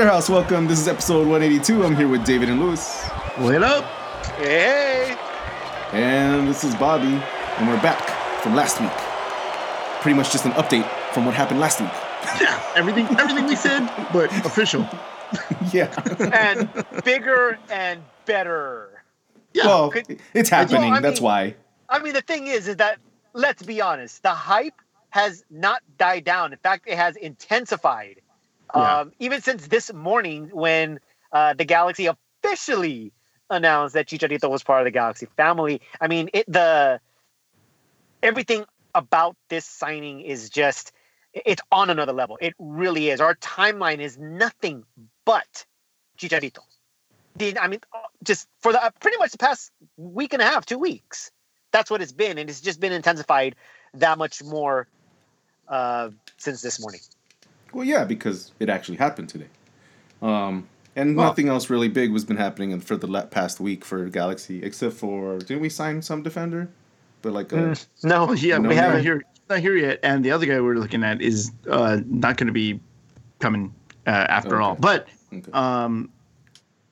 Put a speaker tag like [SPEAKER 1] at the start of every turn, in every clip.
[SPEAKER 1] Laserhouse, welcome. This is episode 182. I'm here with David and Lewis.
[SPEAKER 2] What up?
[SPEAKER 3] Hey.
[SPEAKER 1] And this is Bobby, and we're back from last week. Pretty much just an update from what happened last week.
[SPEAKER 2] Yeah, everything everything we said, but official.
[SPEAKER 1] yeah.
[SPEAKER 3] and bigger and better.
[SPEAKER 2] Yeah.
[SPEAKER 1] Well,
[SPEAKER 3] Could-
[SPEAKER 1] it's happening.
[SPEAKER 3] Well, I
[SPEAKER 1] That's
[SPEAKER 3] mean-
[SPEAKER 1] why.
[SPEAKER 3] I mean, the thing is, is that let's be honest, the hype has not died down. In fact, it has intensified.
[SPEAKER 2] Yeah.
[SPEAKER 3] Um, even since this morning, when uh, the Galaxy officially announced that Chicharito was part of the Galaxy family. I mean, it the everything about this signing is just it's on another level. It really is. Our timeline is nothing but Chicharito. I mean, uh, just for the pretty much the past week and a half, two weeks. That's what it's been, and it's just been intensified that much more uh, since this morning.
[SPEAKER 1] Well, yeah, because it actually happened today. Um, and
[SPEAKER 2] Well-
[SPEAKER 1] nothing else really big was been happening for the past week for Galaxy, except for didn't we sign some defender? But like, uh,
[SPEAKER 3] Mm. No,
[SPEAKER 2] yeah,
[SPEAKER 1] No,
[SPEAKER 2] we
[SPEAKER 1] no.
[SPEAKER 2] haven't here not here yet, and the other guy we're looking at is uh, not going to be coming uh, after all. But
[SPEAKER 1] okay.
[SPEAKER 2] um,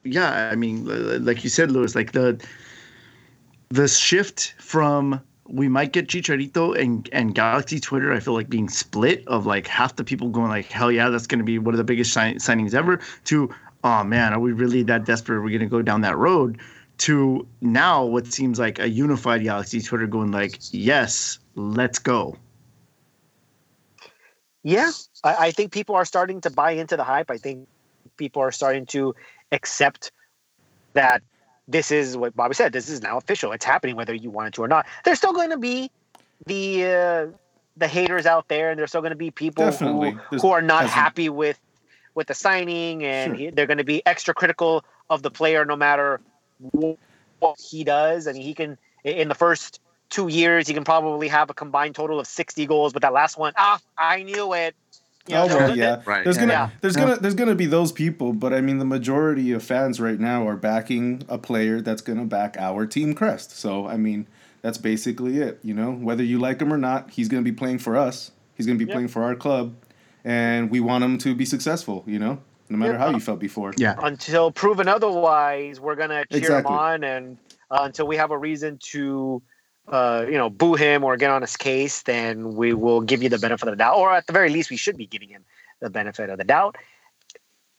[SPEAKER 2] yeah, I mean, like you said, Lewis, like the the shift from we might get Chicharito and and Galaxy Twitter, I feel like being split of like half the people going like, hell yeah, that's going to be one of the biggest sign- signings ever. To oh man, are we really that desperate? We're we going to go down that road? To now, what seems like a unified Galaxy Twitter going like, yes, let's go.
[SPEAKER 3] Yeah, I, I think people are starting to buy into the hype. I think people are starting to accept that this is what Bobby said. This is now official. It's happening, whether you want it to or not. There's still going to be the uh, the haters out there, and there's still going to be people
[SPEAKER 1] Definitely.
[SPEAKER 3] who,
[SPEAKER 1] There's-
[SPEAKER 3] who are not happy with with the signing, and
[SPEAKER 1] Sure.
[SPEAKER 3] he, they're going to be extra critical of the player, no matter wh- what he does. I mean, he can in the first two years, he can probably have a combined total of 60 goals, but that last one, ah, I knew it. You know,
[SPEAKER 1] oh well, yeah.
[SPEAKER 2] Right.
[SPEAKER 1] There's gonna
[SPEAKER 3] Yeah.
[SPEAKER 1] there's gonna there's gonna be those people, but I mean the majority of fans right now are backing a player that's gonna back our team crest. So I mean that's basically it. You know, whether you like him or not, he's gonna be playing for us. He's gonna be
[SPEAKER 3] Yeah.
[SPEAKER 1] playing for our club, and we want him to be successful. You know, no matter
[SPEAKER 3] Yeah.
[SPEAKER 1] how you felt before.
[SPEAKER 2] Yeah.
[SPEAKER 3] until proven otherwise, we're gonna cheer
[SPEAKER 1] Exactly.
[SPEAKER 3] him on, and uh, until we have a reason to, uh, you know, boo him or get on his case, then we will give you the benefit of the doubt, or at the very least, we should be giving him the benefit of the doubt.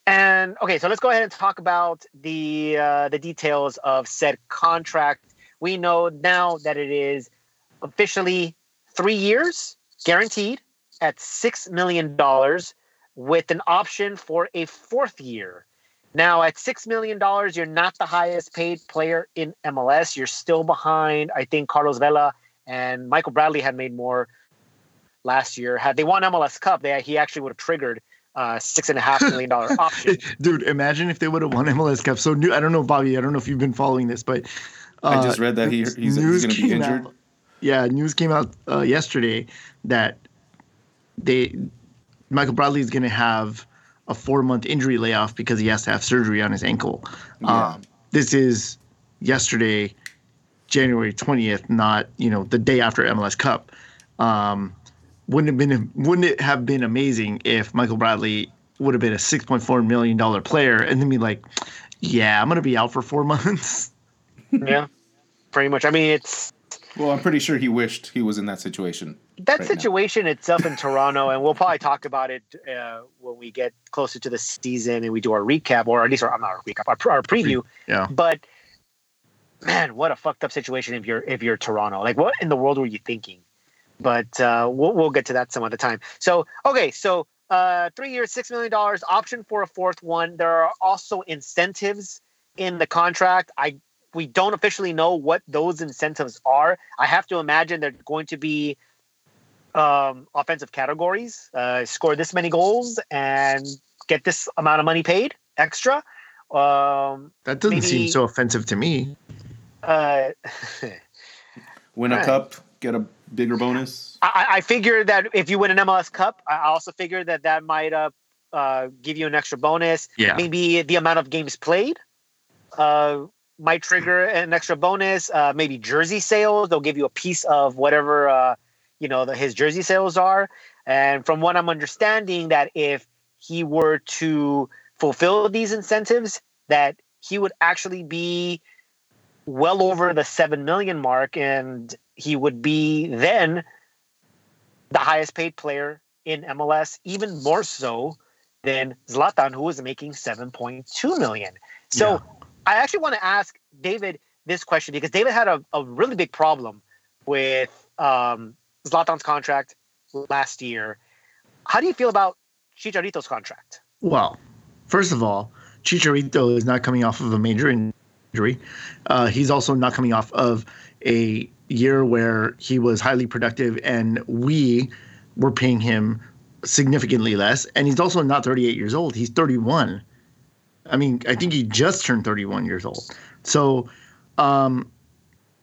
[SPEAKER 3] And okay, so let's go ahead and talk about the uh, the details of said contract. We know now that it is officially three years guaranteed at six million dollars with an option for a fourth year. Now, at $6 million, you're not the highest paid player in MLS. You're still behind, I think, Carlos Vela and Michael Bradley had made more last year. Had they won MLS Cup, they, he actually would have triggered uh, $6.5 million option.
[SPEAKER 2] Dude, imagine if they would have won MLS Cup. So new, I don't know, Bobby. I don't know if you've been following this, but
[SPEAKER 1] I
[SPEAKER 2] uh,
[SPEAKER 1] just read that he he's, he's
[SPEAKER 2] news
[SPEAKER 1] gonna be
[SPEAKER 2] came
[SPEAKER 1] injured.
[SPEAKER 2] out- yeah, news came out uh, yesterday that they Michael Bradley is going to have a four month injury layoff because he has to have surgery on his ankle.
[SPEAKER 1] Yeah.
[SPEAKER 2] Um, this is yesterday, January twentieth, not you know the day after MLS Cup. Um, wouldn't have been wouldn't it have been amazing if Michael Bradley would have been a six point four million dollar player and then be like, yeah, I'm going to be out for four months.
[SPEAKER 3] yeah, pretty much. I mean, it's
[SPEAKER 1] Well, I'm pretty sure he wished he was in that situation.
[SPEAKER 3] that
[SPEAKER 1] right now.
[SPEAKER 3] situation itself in Toronto, and we'll probably talk about it uh, when we get closer to the season and we do our recap, or at least our, I'm not our recap, our, our preview.
[SPEAKER 2] Yeah.
[SPEAKER 3] But man, what a fucked up situation if you're if you're Toronto. Like, what in the world were you thinking? But uh, we'll we'll get to that some other time. So okay, so uh, three years, six million dollars, option for a fourth one. There are also incentives in the contract. I we don't officially know what those incentives are. I have to imagine they're going to be um, offensive categories. Uh, score this many goals and get this amount of money paid extra. Um,
[SPEAKER 2] That doesn't seem so offensive to me.
[SPEAKER 3] uh,
[SPEAKER 1] Win a
[SPEAKER 3] Right.
[SPEAKER 1] cup, get a bigger bonus.
[SPEAKER 3] I, I figure that if you win an MLS Cup, I also figure that that might uh, uh, give you an extra bonus.
[SPEAKER 2] Yeah.
[SPEAKER 3] Maybe the amount of games played uh, might trigger an extra bonus. Uh, maybe jersey sales, they'll give you a piece of whatever uh, you know the, his jersey sales are. And from what I'm understanding, that if he were to fulfill these incentives, that he would actually be well over the 7 million mark and he would be then the highest paid player in MLS, even more so than Zlatan, who was making 7.2 million. So yeah. I actually want to ask David this question because David had a, a really big problem with um, Zlatan's contract last year. How do you feel about Chicharito's contract?
[SPEAKER 2] Well, first of all, Chicharito is not coming off of a major injury. Uh, he's also not coming off of a year where he was highly productive and we were paying him significantly less. And he's also not 38 years old. He's 31. I mean, I think he just turned 31 years old. So um,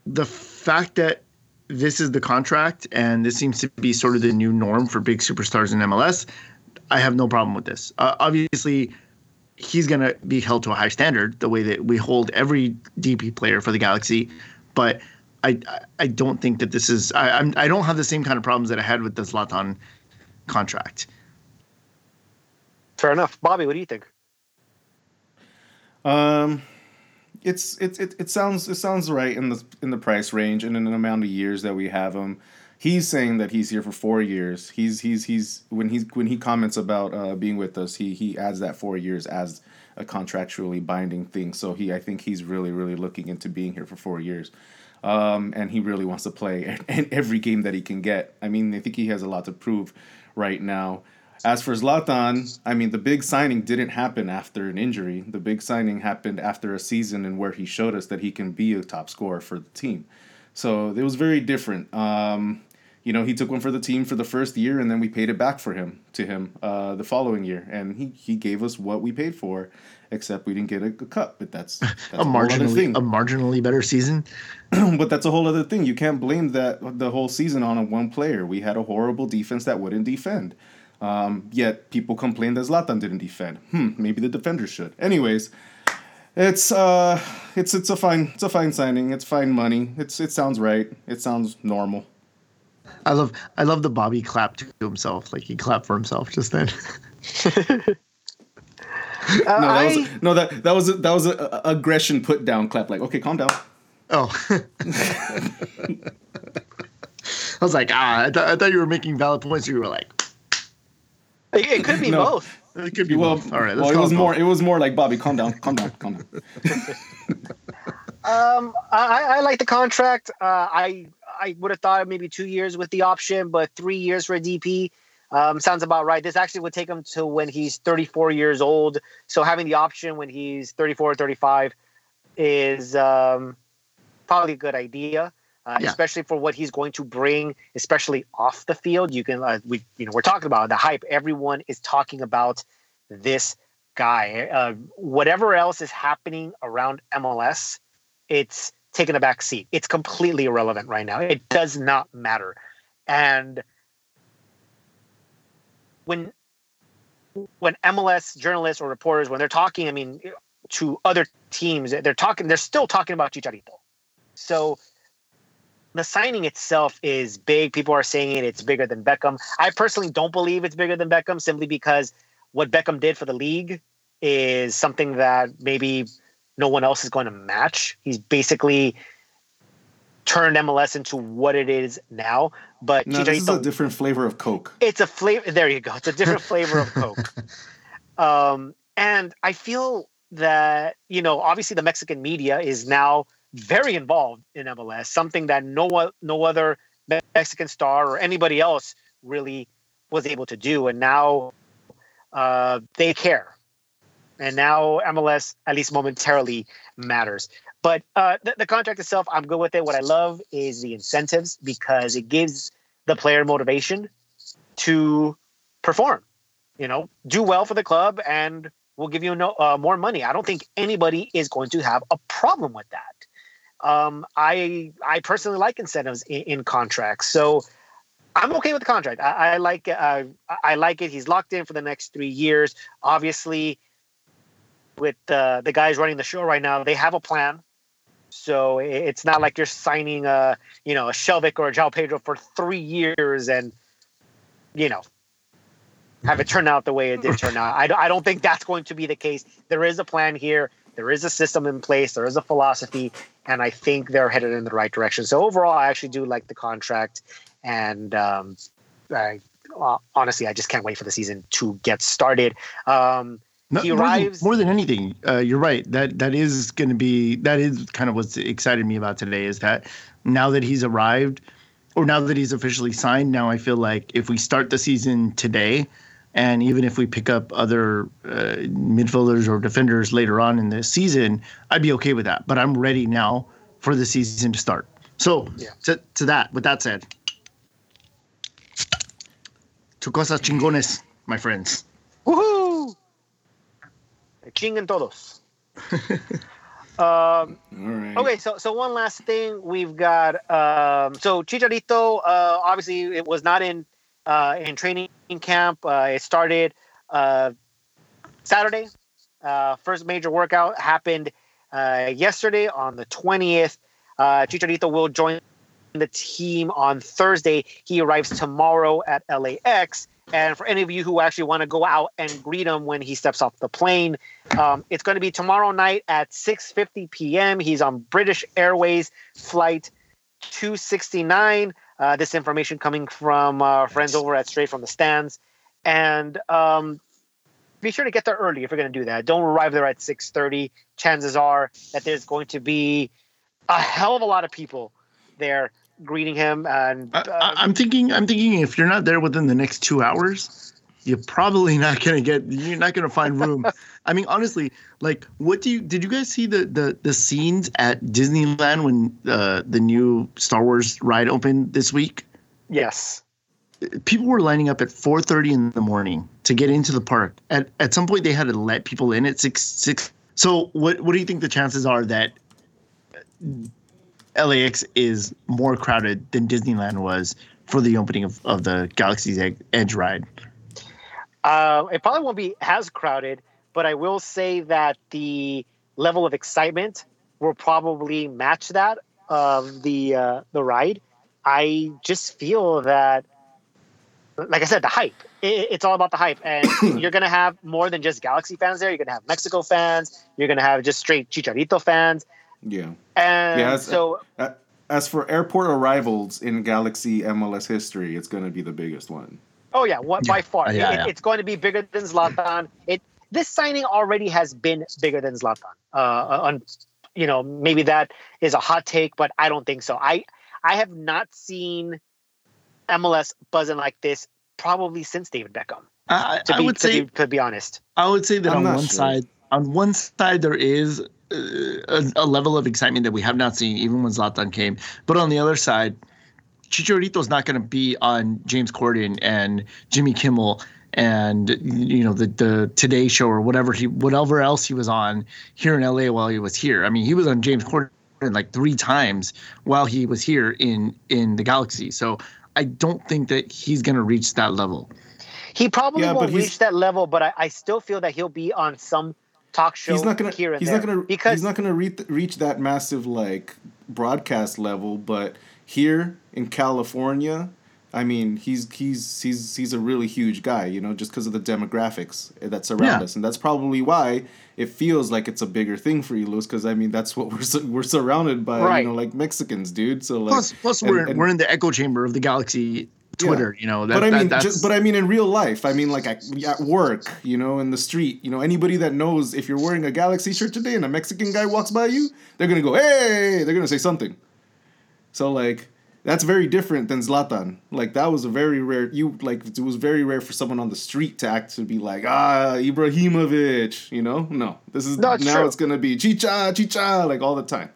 [SPEAKER 2] the fact that this is the contract and this seems to be sort of the new norm for big superstars in MLS, I have no problem with this. Uh, obviously, he's going to be held to a high standard the way that we hold every DP player for the Galaxy. But I I don't think that this is I I'm, I don't have the same kind of problems that I had with the Zlatan contract.
[SPEAKER 3] Fair enough, Bobby. What do you think?
[SPEAKER 1] Um, it's it, it it sounds it sounds right in the in the price range and in the amount of years that we have him. He's saying that he's here for four years. He's he's he's when he's when he comments about uh, being with us, he he adds that four years as a contractually binding thing. So he I think he's really really looking into being here for four years. Um, and he really wants to play in every game that he can get. I mean, I think he has a lot to prove right now. As for Zlatan, I mean, the big signing didn't happen after an injury. The big signing happened after a season and where he showed us that he can be a top scorer for the team. So it was very different. Um, you know, he took one for the team for the first year, and then we paid it back for him to him uh, the following year, and he he gave us what we paid for, except we didn't get a, a cup. But that's, that's
[SPEAKER 2] a, a marginally a marginally better season.
[SPEAKER 1] but that's a whole other thing. You can't blame that the whole season on a one player. We had a horrible defense that wouldn't defend. Um, yet people complained that Zlatan didn't defend. Hmm, maybe the defenders should. Anyways, it's uh, it's it's a fine it's a fine signing. It's fine money. It's it sounds right. It sounds normal.
[SPEAKER 2] I love I love the Bobby clap to himself. Like he clapped for himself just then.
[SPEAKER 1] No, that I... was no that that was a, that was a, a, aggression put down clap. Like, okay, calm down.
[SPEAKER 2] Oh. I was like, ah, I, th- I thought you were making valid points. You were like,
[SPEAKER 3] it, it could be no. both.
[SPEAKER 2] It could be well. Both. All right,
[SPEAKER 1] well, it was more. It was more like Bobby, calm down, calm down, calm down.
[SPEAKER 3] um, I, I like the contract. Uh, I I would have thought maybe two years with the option, but three years for a DP um, sounds about right. This actually would take him to when he's 34 years old. So having the option when he's 34 or 35 is um, probably a good idea. Uh, yeah. especially for what he's going to bring, especially off the field. You can, uh, we, you know, we're talking about the hype. Everyone is talking about this guy. Uh, whatever else is happening around MLS, it's taken a back seat. It's completely irrelevant right now. It does not matter. And when when MLS journalists or reporters when they're talking, I mean, to other teams, they're talking. They're still talking about Chicharito. So the signing itself is big. People are saying it, it's bigger than Beckham. I personally don't believe it's bigger than Beckham simply because what Beckham did for the league is something that maybe no one else is going to match. He's basically turned MLS into what it is now. But
[SPEAKER 1] no, this is a different flavor of Coke.
[SPEAKER 3] It's a flavor. There you go. It's a different flavor of Coke. Um, and I feel that you know, obviously, the Mexican media is now very involved in MLS. Something that no no other Mexican star or anybody else really was able to do, and now uh, they care and now MLS at least momentarily matters. But uh, the, the, contract itself, I'm good with it. What I love is the incentives because it gives the player motivation to perform. You know, do well for the club, and we'll give you no, uh, more money. I don't think anybody is going to have a problem with that. Um, I I personally like incentives in, in contracts, so I'm okay with the contract. I, I like uh, I like it. He's locked in for the next three years. Obviously, with uh, the guys running the show right now, they have a plan. So it's not like you're signing a you know a Skjelvik or a João Pedro for three years and you know have it turn out the way it did turn out. I, I don't think that's going to be the case. There is a plan here. There is a system in place. There is a philosophy, and I think they're headed in the right direction. So overall, I actually do like the contract, and um, I, uh, honestly, I just can't wait for the season to get started. Um,
[SPEAKER 2] no,
[SPEAKER 3] he
[SPEAKER 2] more
[SPEAKER 3] arrives.
[SPEAKER 2] Than, more than anything, uh, you're right. That that is going to be that is kind of what's excited me about today is that now that he's arrived, or now that he's officially signed, now I feel like if we start the season today, and even if we pick up other uh, midfielders or defenders later on in the season, I'd be okay with that. But I'm ready now for the season to start. So
[SPEAKER 3] Yeah.
[SPEAKER 2] to, to that, with that said, tu cosas chingones, my friends.
[SPEAKER 3] Woohoo! Chinguen todos. um,
[SPEAKER 1] All right.
[SPEAKER 3] Okay, so so one last thing we've got. Um, so Chicharito, uh, obviously, it was not in uh, in training camp. Uh, it started uh, Saturday. Uh, first major workout happened uh, yesterday on the twentieth. Uh, Chicharito will join the team on Thursday. He arrives tomorrow at LAX. And for any of you who actually want to go out and greet him when he steps off the plane, um, it's going to be tomorrow night at 6:50 p.m. He's on British Airways flight 269. Uh, this information coming from uh, friends over at Straight from the Stands, and um, be sure to get there early if you're going to do that. Don't arrive there at 6:30. Chances are that there's going to be a hell of a lot of people there greeting him, and uh,
[SPEAKER 2] I, I'm thinking. I'm thinking if you're not there within the next two hours, you're probably not gonna get. You're not gonna find room. I mean, honestly, like, what do you? Did you guys see the the the scenes at Disneyland when uh, the new Star Wars ride opened this week?
[SPEAKER 3] yes.
[SPEAKER 2] People were lining up at 4:30 in the morning to get into the park. At at some point, they had to let people in at six six. So, what what do you think the chances are that LAX is more crowded than Disneyland was for the opening of, of the Galaxy's Edge ride.
[SPEAKER 3] Uh, it probably won't be as crowded, but I will say that the level of excitement will probably match that of the uh, the ride. I just feel that, like I said, the hype. It, it's all about the hype, and you're gonna have more than just Galaxy fans there. You're gonna have Mexico fans. You're gonna have just straight Chicharito fans,
[SPEAKER 1] Yeah.
[SPEAKER 3] and
[SPEAKER 1] Yeah, it's-
[SPEAKER 3] so
[SPEAKER 1] Uh, As for airport arrivals in Galaxy MLS history, it's going to be the biggest one.
[SPEAKER 3] Oh yeah, what by far?
[SPEAKER 2] Yeah,
[SPEAKER 3] It-
[SPEAKER 2] yeah.
[SPEAKER 3] It's going to be bigger than Zlatan. It this signing already has been bigger than Zlatan. Uh, on you know maybe that is a hot take, but I don't think so. I I have not seen MLS buzzing like this probably since David Beckham.
[SPEAKER 2] I,
[SPEAKER 3] To
[SPEAKER 2] I
[SPEAKER 3] be
[SPEAKER 2] would
[SPEAKER 3] to,
[SPEAKER 2] say
[SPEAKER 3] be, to be honest.
[SPEAKER 2] I would say that
[SPEAKER 1] I'm
[SPEAKER 2] on one
[SPEAKER 1] sure.
[SPEAKER 2] side, on one side there is uh, a, a level of excitement that we have not seen even when Zlatan came, but on the other side, Chicharito's not going to be on James Corden and Jimmy Kimmel and you know the the Today Show or whatever he whatever else he was on here in LA while he was here. I mean, he was on James Corden like three times while he was here in in the Galaxy. So I don't think that he's going to reach that level.
[SPEAKER 3] He probably
[SPEAKER 1] Yeah,
[SPEAKER 3] won't reach that level, but I, I still feel that he'll be on some talk show
[SPEAKER 1] he's not gonna.
[SPEAKER 3] here and
[SPEAKER 1] He's
[SPEAKER 3] there.
[SPEAKER 1] not gonna.
[SPEAKER 3] because
[SPEAKER 1] he's not gonna reach reach that massive like broadcast level. But here in California, I mean, he's he's he's he's a really huge guy. You know, just because of the demographics eh, that surround
[SPEAKER 2] Yeah.
[SPEAKER 1] us, and that's probably why it feels like it's a bigger thing for you, Lewis. Because I mean, that's what we're su- we're surrounded by.
[SPEAKER 3] Right.
[SPEAKER 1] You know, like Mexicans, dude. So like.
[SPEAKER 2] Plus, plus
[SPEAKER 1] and-
[SPEAKER 2] we're
[SPEAKER 1] and-
[SPEAKER 2] we're in the echo chamber of the Galaxy Twitter. You know, that,
[SPEAKER 1] but I mean,
[SPEAKER 2] that's,
[SPEAKER 1] just, but I mean, in real life, I mean, like at, at work, you know, in the street, you know, anybody that knows if you're wearing a Galaxy shirt today and a Mexican guy walks by you, they're gonna go, "Hey!" They're gonna say something. So like, that's very different than Zlatan. Like that was a very rare. You like it was very rare for someone on the street to act to be like, "Ah, Ibrahimovic," you know? No, this is
[SPEAKER 3] No,
[SPEAKER 1] now
[SPEAKER 3] true.
[SPEAKER 1] it's gonna be Chicha, Chicha, like all the time.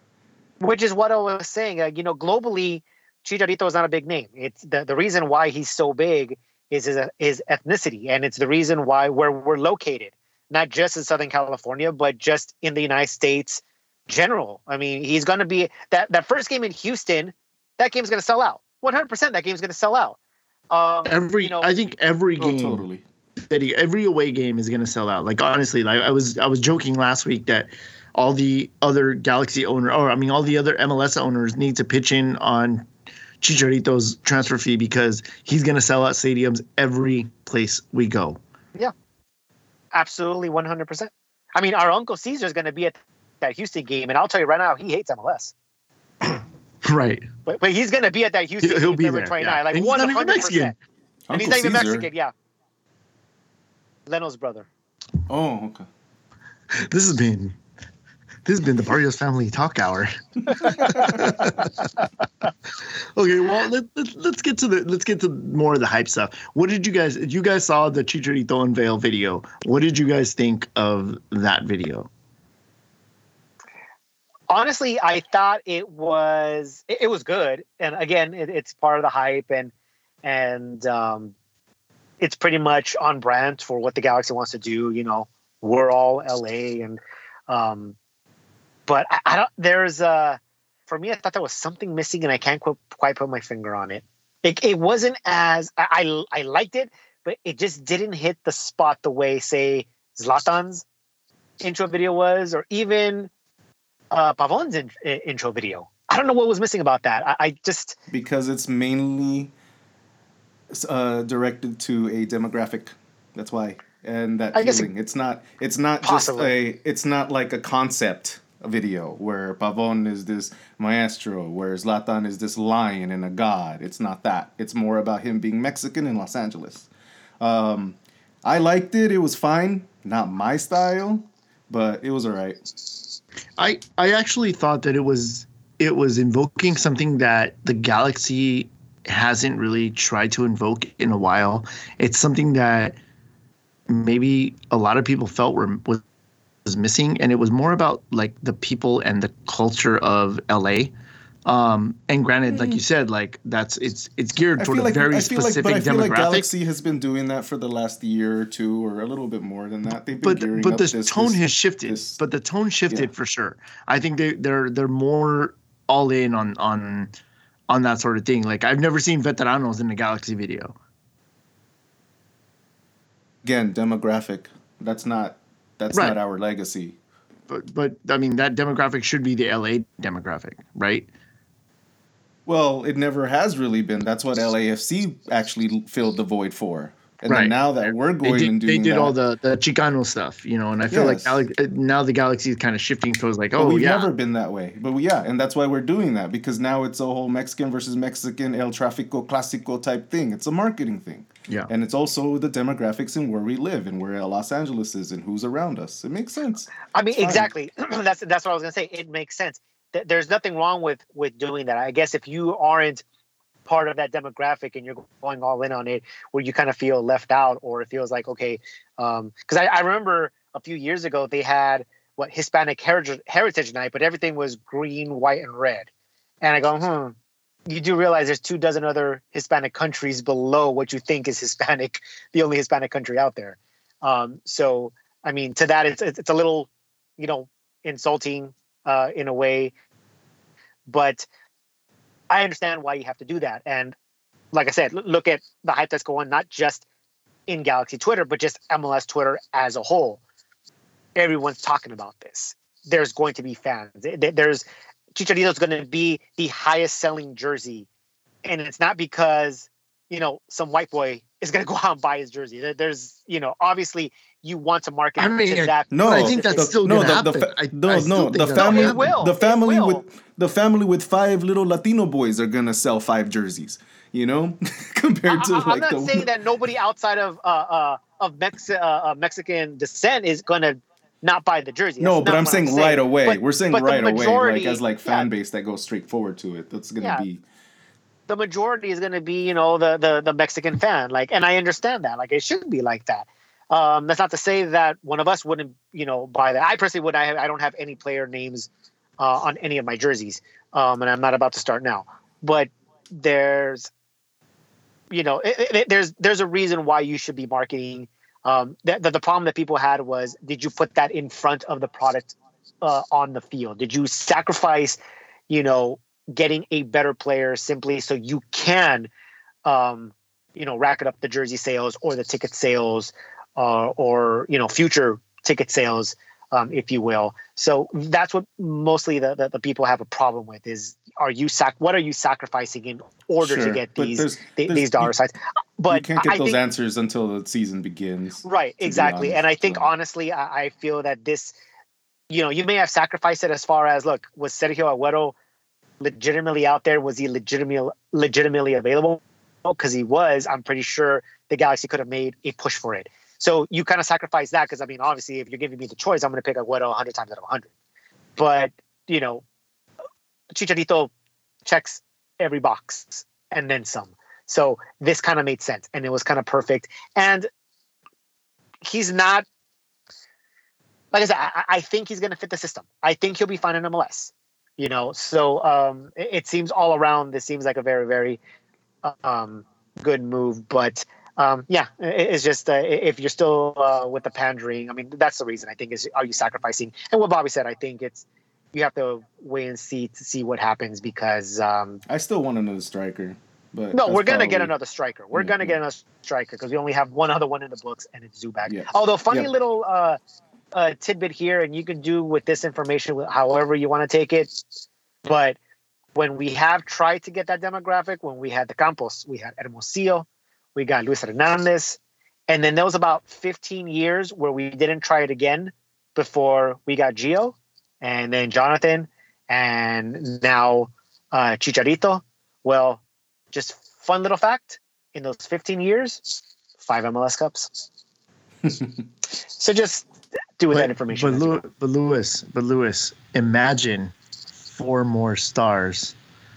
[SPEAKER 3] which is what I was saying. Uh, you know, globally, Chicharito is not a big name. It's the, the reason why he's so big is his, his ethnicity, and it's the reason why where we're located, not just in Southern California, but just in the United States general. I mean, he's going to be that that first game in Houston. That game's going to sell out. One hundred percent. That game's going to sell out. Um,
[SPEAKER 2] every.
[SPEAKER 3] you know,
[SPEAKER 2] I think every
[SPEAKER 1] Oh,
[SPEAKER 2] game
[SPEAKER 1] totally.
[SPEAKER 2] that he, every away game is going to sell out. Like honestly, like I was I was joking last week that all the other Galaxy owner, or I mean all the other MLS owners need to pitch in on Chicharito's transfer fee because he's going to sell out stadiums every place we go.
[SPEAKER 3] Yeah, absolutely, one hundred percent. I mean, our uncle Caesar is going to be at that Houston game, and I'll tell you right now, he hates MLS.
[SPEAKER 2] right.
[SPEAKER 3] But, but he's going to be at that Houston.
[SPEAKER 2] He'll, he'll be
[SPEAKER 3] November
[SPEAKER 2] there.
[SPEAKER 3] 29,
[SPEAKER 2] yeah.
[SPEAKER 3] like
[SPEAKER 2] And he's
[SPEAKER 3] one
[SPEAKER 2] not even
[SPEAKER 3] hundred
[SPEAKER 2] Mexican.
[SPEAKER 3] percent. And he's not even
[SPEAKER 1] Caesar.
[SPEAKER 3] Mexican. Yeah, Leno's brother.
[SPEAKER 1] Oh, okay.
[SPEAKER 2] This has been this has been the Barrios Family Talk Hour. okay, well let, let, let's get to the let's get to more of the hype stuff. What did you guys? Did you guys saw the Chicharito unveil video. What did you guys think of that video?
[SPEAKER 3] Honestly, I thought it was it, it was good, and again, it, it's part of the hype, and and um, it's pretty much on brand for what the Galaxy wants to do. You know, we're all LA, and um, but I, I don't. There's uh, for me, I thought there was something missing, and I can't quite, quite put my finger on it. It, it wasn't as I, I I liked it, but it just didn't hit the spot the way say Zlatan's intro video was, or even uh, Pavon's in, i- intro video. I don't know what was missing about that. I, I just
[SPEAKER 1] Because it's mainly uh, directed to a demographic. That's why. And that
[SPEAKER 3] I
[SPEAKER 1] feeling. It's not. It's not
[SPEAKER 3] Possibly.
[SPEAKER 1] just a. It's not like a concept video where Pavon is this maestro, where Zlatan is this lion and a god. It's not that. It's more about him being Mexican in Los Angeles. Um, I liked it. It was fine. Not my style, but it was alright.
[SPEAKER 2] I I actually thought that it was it was invoking something that the Galaxy hasn't really tried to invoke in a while. It's something that maybe a lot of people felt were was, was missing, and it was more about like the people and the culture of LA. Um, and granted, like you said, like that's it's it's geared toward a
[SPEAKER 1] like
[SPEAKER 2] very
[SPEAKER 1] feel like,
[SPEAKER 2] specific
[SPEAKER 1] but I feel like
[SPEAKER 2] demographic.
[SPEAKER 1] Galaxy has been doing that for the last year or two, or a little bit more than that. They've been
[SPEAKER 2] but but the
[SPEAKER 1] this,
[SPEAKER 2] tone
[SPEAKER 1] this-
[SPEAKER 2] has shifted.
[SPEAKER 1] this-
[SPEAKER 2] but the tone shifted
[SPEAKER 1] Yeah.
[SPEAKER 2] for sure. I think they they're they're more all in on on on that sort of thing. Like I've never seen veteranos in a Galaxy video.
[SPEAKER 1] again demographic. That's not that's
[SPEAKER 2] Right.
[SPEAKER 1] not our legacy.
[SPEAKER 2] But but I mean that demographic should be the LA demographic, right?
[SPEAKER 1] Well, it never has really been. That's what LAFC actually filled the void for. And
[SPEAKER 2] Right.
[SPEAKER 1] then now that we're
[SPEAKER 2] They
[SPEAKER 1] going
[SPEAKER 2] did,
[SPEAKER 1] and doing they
[SPEAKER 2] did
[SPEAKER 1] that,
[SPEAKER 2] all the the Chicano stuff, you know, and I feel
[SPEAKER 1] Yes.
[SPEAKER 2] like uh, now the Galaxy is kind of shifting towards like,
[SPEAKER 1] but
[SPEAKER 2] oh
[SPEAKER 1] we've
[SPEAKER 2] yeah,
[SPEAKER 1] never been that way. But we, yeah, and that's why we're doing that because now it's a whole Mexican versus Mexican El Tráfico Clásico type thing. It's a marketing thing.
[SPEAKER 2] yeah.
[SPEAKER 1] And it's also the demographics and where we live and where Los Angeles is and who's around us. It makes sense.
[SPEAKER 3] I mean,
[SPEAKER 1] It's
[SPEAKER 3] exactly. that's that's what I was gonna say. It makes sense. Th- There's nothing wrong with with doing that. I guess if you aren't part of that demographic and you're going all in on it, where you kind of feel left out, or it feels like okay, because I, I remember a few years ago they had what Hispanic Heritage Heritage Night, but everything was green, white, and red, and I go, hmm. You do realize there's two dozen other Hispanic countries below what you think is Hispanic, the only Hispanic country out there. Um, so, I mean, to that, it's, it's a little you know insulting uh, in a way but i understand why you have to do that. And like i said look at the hype that's going not just in galaxy twitter but just mls twitter as a whole. Everyone's talking about this. There's going to be fans. There- there- there's chicharito's going to be the highest selling jersey. And it's not because you know some white boy is going to go out and buy his jersey. There's you know obviously you want to market
[SPEAKER 2] I mean,
[SPEAKER 3] to that
[SPEAKER 1] No,
[SPEAKER 2] But I think that's
[SPEAKER 1] the,
[SPEAKER 2] still
[SPEAKER 1] no, the, the fa-
[SPEAKER 2] I-
[SPEAKER 1] no,
[SPEAKER 2] I still
[SPEAKER 1] no, the family,
[SPEAKER 3] will.
[SPEAKER 1] the family
[SPEAKER 3] will.
[SPEAKER 1] with the family with five little Latino boys are gonna sell five jerseys. You know, compared to
[SPEAKER 3] I,
[SPEAKER 1] like
[SPEAKER 3] am not
[SPEAKER 1] the
[SPEAKER 3] saying that nobody outside of uh, uh, of Mex- uh, uh, Mexican descent is going to not buy the jersey.
[SPEAKER 1] no,
[SPEAKER 3] That's
[SPEAKER 1] but
[SPEAKER 3] not
[SPEAKER 1] I'm saying right away.
[SPEAKER 3] But-
[SPEAKER 1] We're saying
[SPEAKER 3] but the
[SPEAKER 1] right away, like as like
[SPEAKER 3] yeah.
[SPEAKER 1] fan base that goes straight forward to it. That's gonna
[SPEAKER 3] Yeah.
[SPEAKER 1] be
[SPEAKER 3] the majority is going to be, you know, the, the the Mexican fan. Like, and I understand that. Like, it should be like that. Um, that's not to say that one of us wouldn't, you know, buy that. I personally would. I have, I don't have any player names uh, on any of my jerseys, um, and I'm not about to start now. But there's, you know, it, it, there's there's a reason why you should be marketing. Um, the, the the problem that people had was, did you put that in front of the product uh, on the field? Did you sacrifice, you know, getting a better player simply so you can, um, you know, racket up the jersey sales or the ticket sales, uh, or you know, future ticket sales, um, if you will. So that's what mostly the, the the people have a problem with is: are you sac what are you sacrificing in order
[SPEAKER 1] Sure,
[SPEAKER 3] to get these
[SPEAKER 1] there's-
[SPEAKER 3] th-
[SPEAKER 1] there's-
[SPEAKER 3] these dollar signs? But
[SPEAKER 1] you can't get
[SPEAKER 3] I
[SPEAKER 1] those
[SPEAKER 3] think,
[SPEAKER 1] answers until the season begins.
[SPEAKER 3] Right, exactly. And I think
[SPEAKER 1] so.
[SPEAKER 3] honestly, I, I feel that this, you know, you may have sacrificed it as far as look, was Sergio Aguero legitimately out there? Was he legitimately legitimately available? Because he was, I'm pretty sure the Galaxy could have made a push for it. So you kind of sacrifice that because I mean, obviously, if you're giving me the choice, I'm going to pick Aguero 100 times out of 100. But you know, Chicharito checks every box and then some. So this kind of made sense and it was kind of perfect. And he's not like I said, I, I think he's going to fit the system. I think he'll be fine in MLS. You know, so um, it, it seems all around. This seems like a very, very um, good move. But um, yeah, it's just uh, if you're still uh, with the pandering, I mean, that's the reason. I think is are you sacrificing? And what Bobby said, I think it's you have to wait and see to see what happens because um,
[SPEAKER 1] I still want another striker, but
[SPEAKER 3] no, we're gonna get another striker. We're
[SPEAKER 1] Yeah,
[SPEAKER 3] gonna
[SPEAKER 1] yeah.
[SPEAKER 3] get another striker because we only have one other one in the books, and it's Zubak.
[SPEAKER 1] Yes.
[SPEAKER 3] Although, funny
[SPEAKER 1] Yeah.
[SPEAKER 3] little uh, uh, tidbit here, and you can do with this information however you want to take it. But when we have tried to get that demographic, when we had the Campos, we had Hermosillo, we got Luis Hernandez, and then there was about 15 years where we didn't try it again before we got Gio, and then Jonathan, and now uh, Chicharito. Well, just fun little fact: in those 15 years, five MLS Cups. so just do with that information.
[SPEAKER 2] But,
[SPEAKER 3] you
[SPEAKER 2] but Lewis, but Lewis, imagine four more stars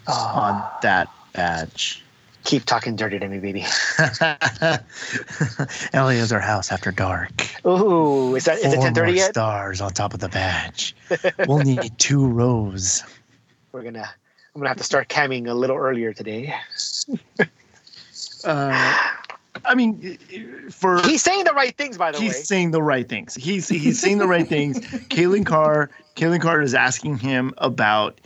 [SPEAKER 3] will.
[SPEAKER 2] on
[SPEAKER 3] Oh,
[SPEAKER 2] that badge.
[SPEAKER 3] Keep talking dirty to me, baby.
[SPEAKER 2] Ellie is our house after dark.
[SPEAKER 3] Ooh, is that is it 10:30 yet?
[SPEAKER 2] stars on top of the badge. we'll need two rows.
[SPEAKER 3] We're gonna. I'm gonna have to start camming a little earlier today.
[SPEAKER 2] Uh, I mean, for
[SPEAKER 3] He's saying the right things, by the
[SPEAKER 2] he's
[SPEAKER 3] way.
[SPEAKER 2] He's saying the right things. He's he's saying the right things. Kalen Carr, Kalen Carr is asking him about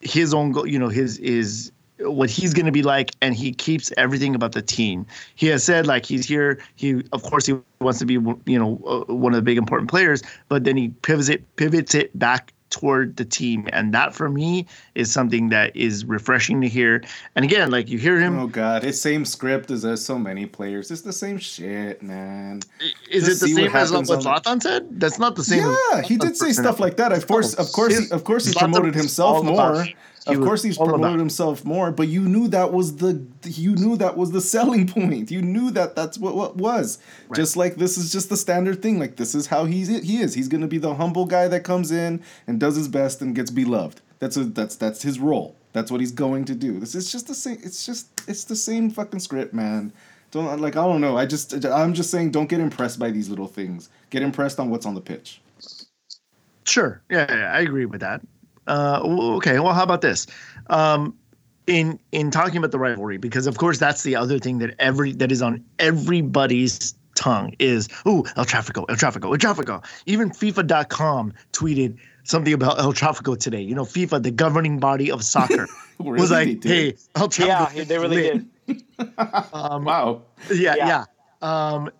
[SPEAKER 2] his own goal. You know, his is what he's going to be like, and he keeps everything about the team. He has said like he's here. He of course he wants to be you know uh, one of the big important players, but then he pivots it pivots it back toward the team and that for me is something that is refreshing to hear and again like you hear him
[SPEAKER 1] Oh god, it's same script as there's so many players. It's the same shit, man.
[SPEAKER 2] Is
[SPEAKER 1] Just
[SPEAKER 2] it the same as what
[SPEAKER 1] on the-
[SPEAKER 2] said? That's not the same.
[SPEAKER 1] Yeah, he did say stuff like that. Of course, of course, he, of course, he promoted himself more.
[SPEAKER 2] He
[SPEAKER 1] Of course, he's promoted himself more. But you knew that was the you knew that was the selling point. You knew that that's what what was. Just like this is just the standard thing. Like this is how he's he is. He's gonna be the humble guy that comes in and does his best and gets beloved. That's a that's that's his role. That's what he's going to do. This is just the same. It's just it's the same fucking script, man. Don't like I don't know. I just I'm just saying don't get impressed by these little things. Get impressed on what's on the pitch.
[SPEAKER 2] Sure. Yeah, yeah, I agree with that. Uh, okay. Well, how about this? Um, in in talking about the rivalry, because of course that's the other thing that every that is on everybody's tongue is oh El Trafico, El Trafico, El Trafico. Even FIFA.com tweeted something about El Trafico today. You know, FIFA, the governing body of soccer,
[SPEAKER 1] Really?
[SPEAKER 2] was like, hey, El Trafico.
[SPEAKER 3] yeah, they really
[SPEAKER 2] lit.
[SPEAKER 3] did.
[SPEAKER 2] Um,
[SPEAKER 1] Wow.
[SPEAKER 2] yeah,
[SPEAKER 3] Yeah.
[SPEAKER 2] yeah. Um,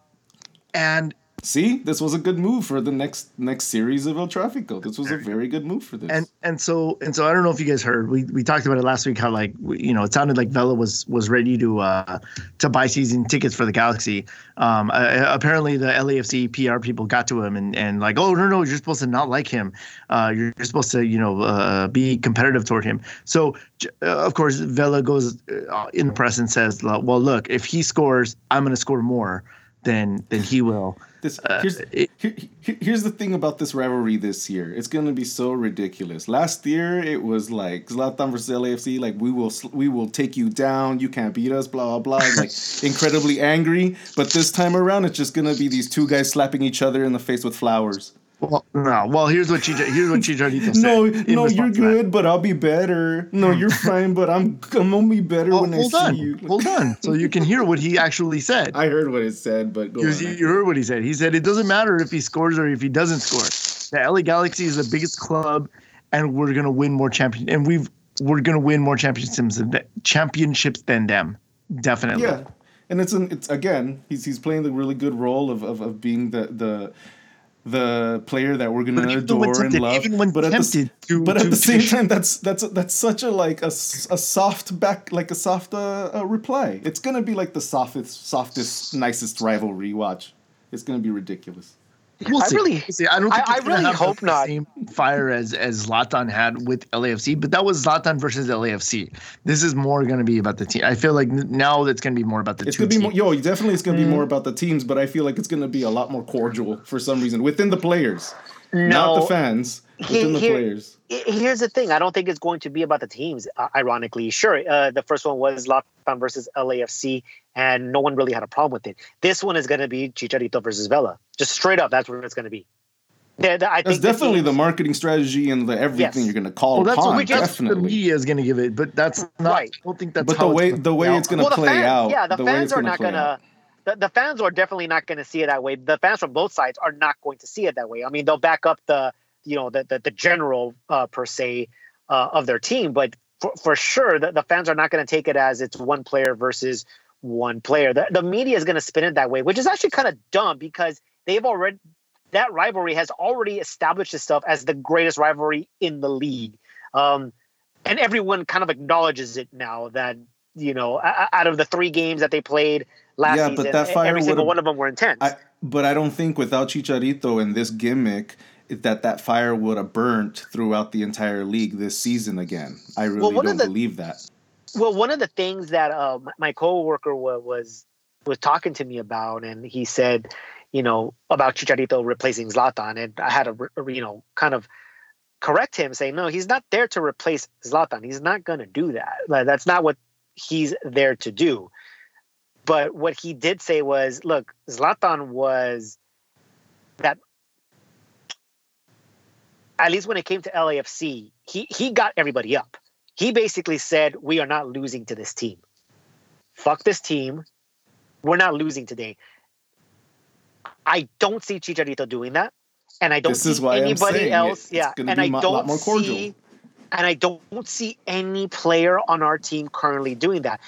[SPEAKER 2] and
[SPEAKER 1] See, this was a good move for the next next series of El Tráfico. This was a very good move for this.
[SPEAKER 2] and and so and so I don't know if you guys heard we we talked about it last week how like we, you know it sounded like Vela was was ready to uh to buy season tickets for the Galaxy. Um, uh, apparently the LAFC PR people got to him and and like oh no no you're supposed to not like him. Uh, you're, you're supposed to you know uh, be competitive toward him. So uh, of course Vela goes uh, in the press and says well look if he scores I'm going to score more than than he will.
[SPEAKER 1] This
[SPEAKER 2] Uh,
[SPEAKER 1] here's
[SPEAKER 2] it-
[SPEAKER 1] here, here- here's the thing about this rivalry this year. It's gonna be so ridiculous. Last year it was like Zlatan versus LAFC. Like we will we will take you down. You can't beat us. Blah blah blah. Like incredibly angry. But this time around, it's just gonna be these two guys slapping each other in the face with flowers.
[SPEAKER 2] Well, no. Well, here's what Chicha, here's what Chicharito said.
[SPEAKER 1] No, no, you're
[SPEAKER 2] response to that.
[SPEAKER 1] good, but I'll be better. No, hmm. you're fine, but I'm I'm only better
[SPEAKER 2] Well,
[SPEAKER 1] when I
[SPEAKER 2] hold
[SPEAKER 1] see
[SPEAKER 2] on,
[SPEAKER 1] you.
[SPEAKER 2] hold on, so you can hear what he actually said.
[SPEAKER 1] I heard what it said, but go
[SPEAKER 2] You, you heard what he said. He said it doesn't matter if he scores or if he doesn't score. The LA Galaxy is the biggest club, and we're gonna win more champion. And we've we're gonna win more championships than championships than them. Definitely.
[SPEAKER 1] Yeah, and it's an it's again he's he's playing the really good role of of, of being the the the player that we're gonna
[SPEAKER 2] But even when
[SPEAKER 1] adore and love.
[SPEAKER 2] even when
[SPEAKER 1] but at the,
[SPEAKER 2] to-
[SPEAKER 1] but at
[SPEAKER 2] to-
[SPEAKER 1] the same time, that's that's that's such a like a, a soft back like a soft uh, uh, reply. It's gonna be like the softest softest nicest rivalry. Watch, it's gonna be ridiculous.
[SPEAKER 2] We'll
[SPEAKER 3] I really-
[SPEAKER 2] We'll see. I don't think
[SPEAKER 3] I- I really hope
[SPEAKER 2] the
[SPEAKER 3] not.
[SPEAKER 2] Same fire as as Zlatan had with LAFC, but that was Zlatan versus LAFC. This is more going to be about the team. I feel like now it's going to be more about the
[SPEAKER 1] It's
[SPEAKER 2] two
[SPEAKER 1] gonna be more,
[SPEAKER 2] teams.
[SPEAKER 1] yo. Definitely, it's gonna
[SPEAKER 3] Mm.
[SPEAKER 1] be more about the teams, but I feel like it's gonna be a lot more cordial for some reason within the players, not the fans. Within the
[SPEAKER 3] Here-
[SPEAKER 1] players.
[SPEAKER 3] Here's the thing. I don't think it's going to be about the teams. uh, Ironically, sure. Uh, the first one was Zlatan versus LAFC, and no one really had a problem with it. This one is going to be Chicharito versus Vela. Just straight up, that's what it's going to be. Yeah, the- I
[SPEAKER 1] That's
[SPEAKER 3] think
[SPEAKER 1] definitely the
[SPEAKER 3] teams-
[SPEAKER 1] marketing strategy and the everything
[SPEAKER 3] Yes.
[SPEAKER 1] you're gonna call
[SPEAKER 2] Well, that's
[SPEAKER 1] upon.
[SPEAKER 2] what that's the
[SPEAKER 1] definitely.
[SPEAKER 2] media is going to give it, but that's not.
[SPEAKER 3] Right.
[SPEAKER 2] I don't think that's
[SPEAKER 1] But
[SPEAKER 2] how
[SPEAKER 1] the
[SPEAKER 2] it's
[SPEAKER 1] way
[SPEAKER 2] gonna
[SPEAKER 1] the way
[SPEAKER 2] play
[SPEAKER 1] it's
[SPEAKER 2] out.
[SPEAKER 1] gonna
[SPEAKER 3] well, the
[SPEAKER 1] play
[SPEAKER 3] fans,
[SPEAKER 1] out.
[SPEAKER 3] yeah, the,
[SPEAKER 1] way
[SPEAKER 3] fans are not going to. The, the fans are definitely not going to see it that way. The fans from both sides are not going to see it that way. I mean, they'll back up the, you know, the the, the general uh, per se uh, of their team, but for, for sure, the, the fans are not going to take it as it's one player versus one player. The, the media is going to spin it that way, which is actually kind of dumb because they've already that rivalry has already established itself as the greatest rivalry in the league, um, and everyone kind of acknowledges it now that you know out of the three games that they played last
[SPEAKER 1] Yeah, but that fire
[SPEAKER 3] every single one of them were intense.
[SPEAKER 1] I, but I don't think without Chicharito and this gimmick that that fire would have burnt throughout the entire league this season again. I really
[SPEAKER 3] of
[SPEAKER 1] don't
[SPEAKER 3] the-
[SPEAKER 1] believe that.
[SPEAKER 3] Well, one of the things that uh, my coworker wa- was was talking to me about, and he said, you know, about Chicharito replacing Zlatan, and I had to, you know, kind of correct him, saying, no, he's not there to replace Zlatan. He's not going to do that. Like, that's not what he's there to do. But what he did say was, look, Zlatan was that. At least when it came to LAFC, he he got everybody up he basically said, We are not losing to this team. Fuck this team. We're not losing today. I don't see Chicharito doing that. And I don't
[SPEAKER 1] This
[SPEAKER 3] see
[SPEAKER 1] is why I'm
[SPEAKER 3] anybody
[SPEAKER 1] it-
[SPEAKER 3] else.
[SPEAKER 1] it's
[SPEAKER 3] yeah. And I don't
[SPEAKER 1] lot more cordial.
[SPEAKER 3] see and I don't see any player on our team currently doing that.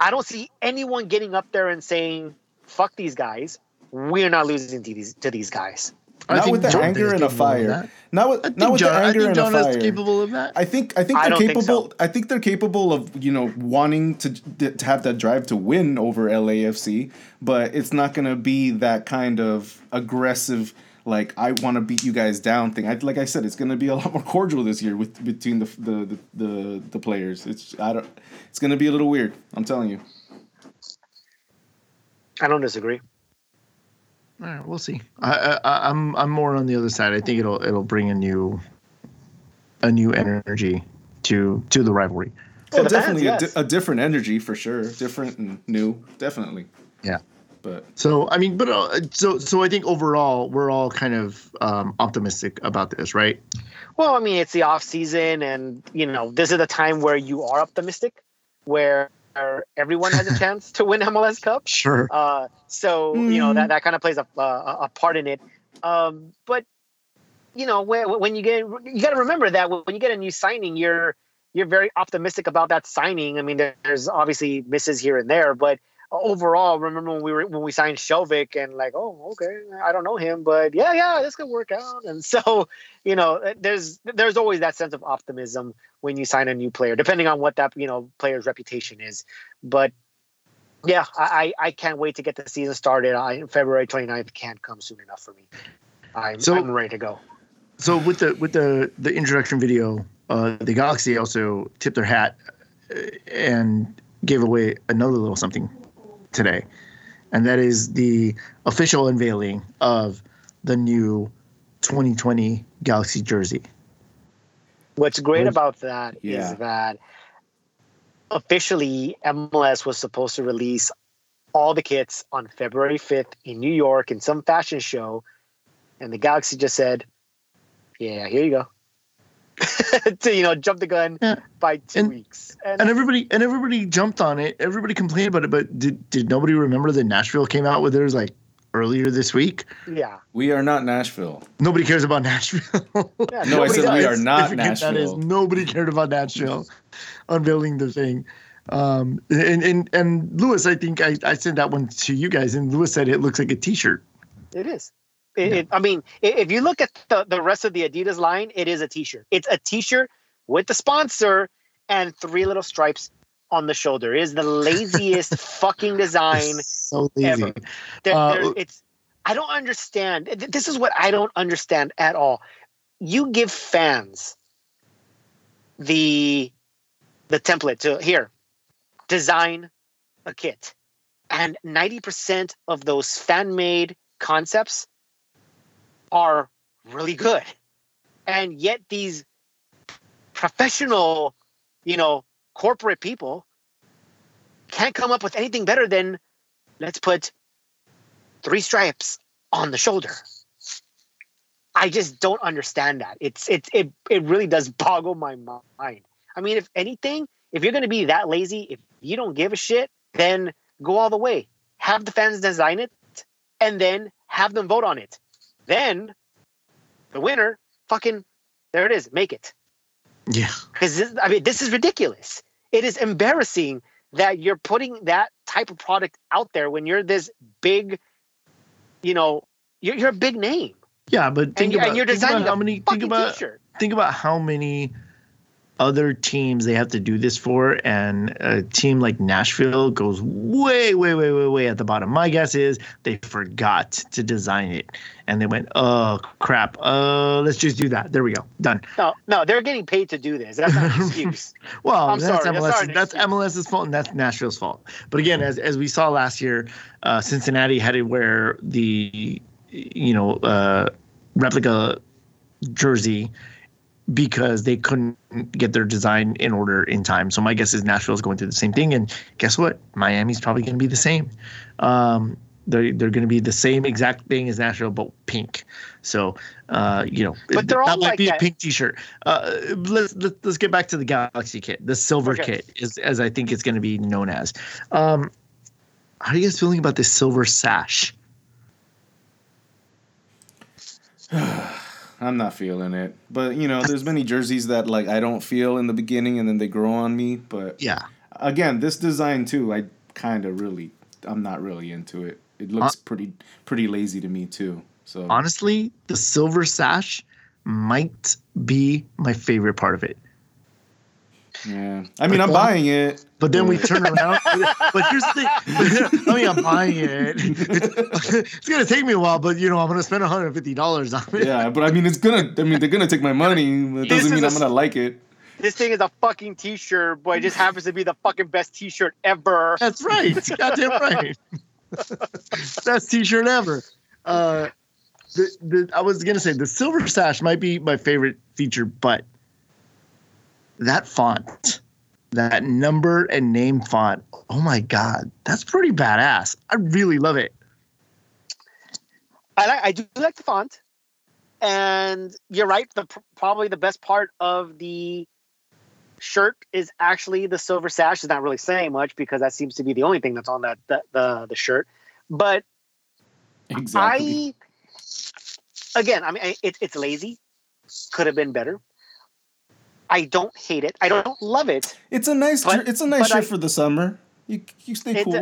[SPEAKER 3] I don't see anyone getting up there and saying, fuck these guys. We're not losing to these to these guys.
[SPEAKER 2] I
[SPEAKER 1] Not with the
[SPEAKER 2] Jonathan
[SPEAKER 1] anger and a fire.
[SPEAKER 2] that.
[SPEAKER 1] Not
[SPEAKER 2] I
[SPEAKER 1] with
[SPEAKER 2] think
[SPEAKER 1] not with
[SPEAKER 2] John,
[SPEAKER 1] the
[SPEAKER 2] I
[SPEAKER 1] anger
[SPEAKER 2] think
[SPEAKER 1] and
[SPEAKER 2] John
[SPEAKER 1] a
[SPEAKER 2] is
[SPEAKER 1] fire.
[SPEAKER 2] capable of that.
[SPEAKER 1] I think I think
[SPEAKER 3] I
[SPEAKER 1] they're
[SPEAKER 3] don't think
[SPEAKER 1] capable.
[SPEAKER 3] so.
[SPEAKER 1] I think they're capable of you know wanting to to have that drive to win over LAFC, but it's not going to be that kind of aggressive like I want to beat you guys down thing. I, like I said, it's going to be a lot more cordial this year with between the the the, the, the players. It's I don't. It's going to be a little weird. I'm telling you.
[SPEAKER 3] I don't disagree.
[SPEAKER 2] All right, we'll see. I, I, I'm I'm more on the other side. I think it'll it'll bring a new a new energy to to the rivalry.
[SPEAKER 3] To
[SPEAKER 1] Oh,
[SPEAKER 3] the fans,
[SPEAKER 1] definitely a, di- a different energy for sure. Different and new, definitely.
[SPEAKER 2] Yeah.
[SPEAKER 1] But
[SPEAKER 2] So I mean, but uh, so so I think overall we're all kind of um, optimistic about this, right?
[SPEAKER 3] Well, I mean, it's the off season, and you know, this is the time where you are optimistic, where everyone has a chance to win MLS Cup.
[SPEAKER 2] Sure.
[SPEAKER 3] Uh, so you know that that kind of plays a, a a part in it. Um, but you know, when, when you get you got to remember that when you get a new signing, you're you're very optimistic about that signing. I mean, there's obviously misses here and there, but overall, remember when we were when we signed Skjelvik and like, oh, okay, I don't know him, but yeah, yeah, this could work out. And so, you know, there's there's always that sense of optimism when you sign a new player, depending on what that you know player's reputation is. But yeah, I I I can't wait to get the season started. I, February 29th can't come soon enough for me. I'm,
[SPEAKER 2] So-
[SPEAKER 3] I'm ready to go.
[SPEAKER 2] So with the with the the introduction video, uh, the Galaxy also tipped their hat uh, and gave away another little something today, and that is the official unveiling of the new 2020 Galaxy jersey.
[SPEAKER 3] What's great about that is
[SPEAKER 1] yeah.
[SPEAKER 3] that officially MLS was supposed to release all the kits on February 5th in New York in some fashion show, and the Galaxy just said, "Yeah, here you go." to you know, jump the gun
[SPEAKER 2] Yeah.
[SPEAKER 3] by two
[SPEAKER 2] And-
[SPEAKER 3] weeks, and,
[SPEAKER 2] And everybody and everybody jumped on it. Everybody complained about it, but did did nobody remember that Nashville came out with theirs like earlier this week?
[SPEAKER 3] yeah,
[SPEAKER 1] we are not Nashville.
[SPEAKER 2] Nobody cares about Nashville.
[SPEAKER 3] yeah.
[SPEAKER 1] No, I
[SPEAKER 3] nobody
[SPEAKER 1] said we are not
[SPEAKER 2] Significant That is nobody cared about Nashville unveiling the thing. Um, and and and Lewis, I think I, I sent that one to you guys, and Lewis said it looks like a T-shirt.
[SPEAKER 3] It is. It,
[SPEAKER 2] Yeah.
[SPEAKER 3] it- I mean, if you look at the, the rest of the Adidas line, it is a t-shirt. It's a t-shirt with the sponsor and three little stripes on the shoulder. It is the laziest fucking design
[SPEAKER 2] so lazy.
[SPEAKER 3] ever. There,
[SPEAKER 2] Uh,
[SPEAKER 3] there- it's I don't understand. This is what I don't understand at all. You give fans the the template to here design a kit, and ninety percent of those fan made concepts are really good, and yet these professional, you know, corporate people can't come up with anything better than let's put three stripes on the shoulder. I just don't understand that. It's it's it it really does boggle my mind. I mean, if anything, if you're gonna be that lazy, if you don't give a shit, then go all the way. Have the fans design it, and then have them vote on it. Then the winner, fucking, there it is. Make it
[SPEAKER 2] Yeah.
[SPEAKER 3] because I mean, this is ridiculous. It is embarrassing that you're putting that type of product out there when you're this big, you know, you're, you're a big name
[SPEAKER 2] Yeah, but think
[SPEAKER 3] and,
[SPEAKER 2] about,
[SPEAKER 3] and you're
[SPEAKER 2] think about
[SPEAKER 3] designing
[SPEAKER 2] how many think about
[SPEAKER 3] t-shirt.
[SPEAKER 2] think about how many other teams they have to do this for and a team like Nashville goes way way way way way at the bottom. My guess is they forgot to design it and they went, "Oh crap. Uh let's just do that. There we go. Done."
[SPEAKER 3] No, no, they're getting paid to do this. That's not an excuse.
[SPEAKER 2] Well,
[SPEAKER 3] I'm
[SPEAKER 2] that's
[SPEAKER 3] sorry,
[SPEAKER 2] MLS. That's
[SPEAKER 3] excuse.
[SPEAKER 2] MLS's fault, and that's Nashville's fault. But again, as as we saw last year, uh, Cincinnati had to wear the you know uh, replica jersey because they couldn't get their design in order in time. So my guess is Nashville is going through the same thing, and guess what? Miami's probably going to be the same. Um, they're they're going to be the same exact thing as Nashville, but pink. So uh, you know,
[SPEAKER 3] But they're
[SPEAKER 2] that
[SPEAKER 3] all
[SPEAKER 2] might
[SPEAKER 3] like
[SPEAKER 2] be
[SPEAKER 3] that.
[SPEAKER 2] a pink T-shirt. Uh, let's, let's let's get back to the Galaxy kit. The silver
[SPEAKER 3] Okay.
[SPEAKER 2] kit is as I think it's going to be known as. Um, how are you guys feeling about this silver sash?
[SPEAKER 1] I'm not feeling it. But you know, there's many jerseys that like I don't feel in the beginning and then they grow on me. But
[SPEAKER 2] Yeah,
[SPEAKER 1] again, this design too, I kind of really, I'm not really into it. It looks pretty pretty lazy to me too. So
[SPEAKER 2] honestly, the silver sash might be my favorite part of it.
[SPEAKER 1] Yeah, I mean, I'm
[SPEAKER 2] then-
[SPEAKER 1] buying it.
[SPEAKER 2] But then we turn around. but here's the thing. I mean, I'm buying it. It's, it's gonna take me a while, but you know, I'm gonna spend 150 dollars on it.
[SPEAKER 1] Yeah, but I mean, it's gonna. I mean, they're gonna take my money. That
[SPEAKER 3] This
[SPEAKER 1] doesn't mean
[SPEAKER 3] is
[SPEAKER 1] I'm gonna like it.
[SPEAKER 3] This thing is a fucking t-shirt, but it just happens to be the fucking best t-shirt ever.
[SPEAKER 2] That's right. Goddamn right. Best t-shirt ever. Uh, the, the, I was gonna say the silver sash might be my favorite feature, but that font, that number and name font, oh my god, that's pretty badass. I really love it.
[SPEAKER 3] I like, I do like the font, and you're right. The probably the best part of the shirt is actually the silver sash. It's not really saying much because that seems to be the only thing that's on that the the, the shirt. But
[SPEAKER 1] Exactly.
[SPEAKER 3] I, again, I mean, it, it's lazy. Could have been better. I don't hate it. I don't love it.
[SPEAKER 1] it's a nice.
[SPEAKER 3] but-
[SPEAKER 1] it's a nice shirt
[SPEAKER 3] I-
[SPEAKER 1] for the summer. You you stay cool.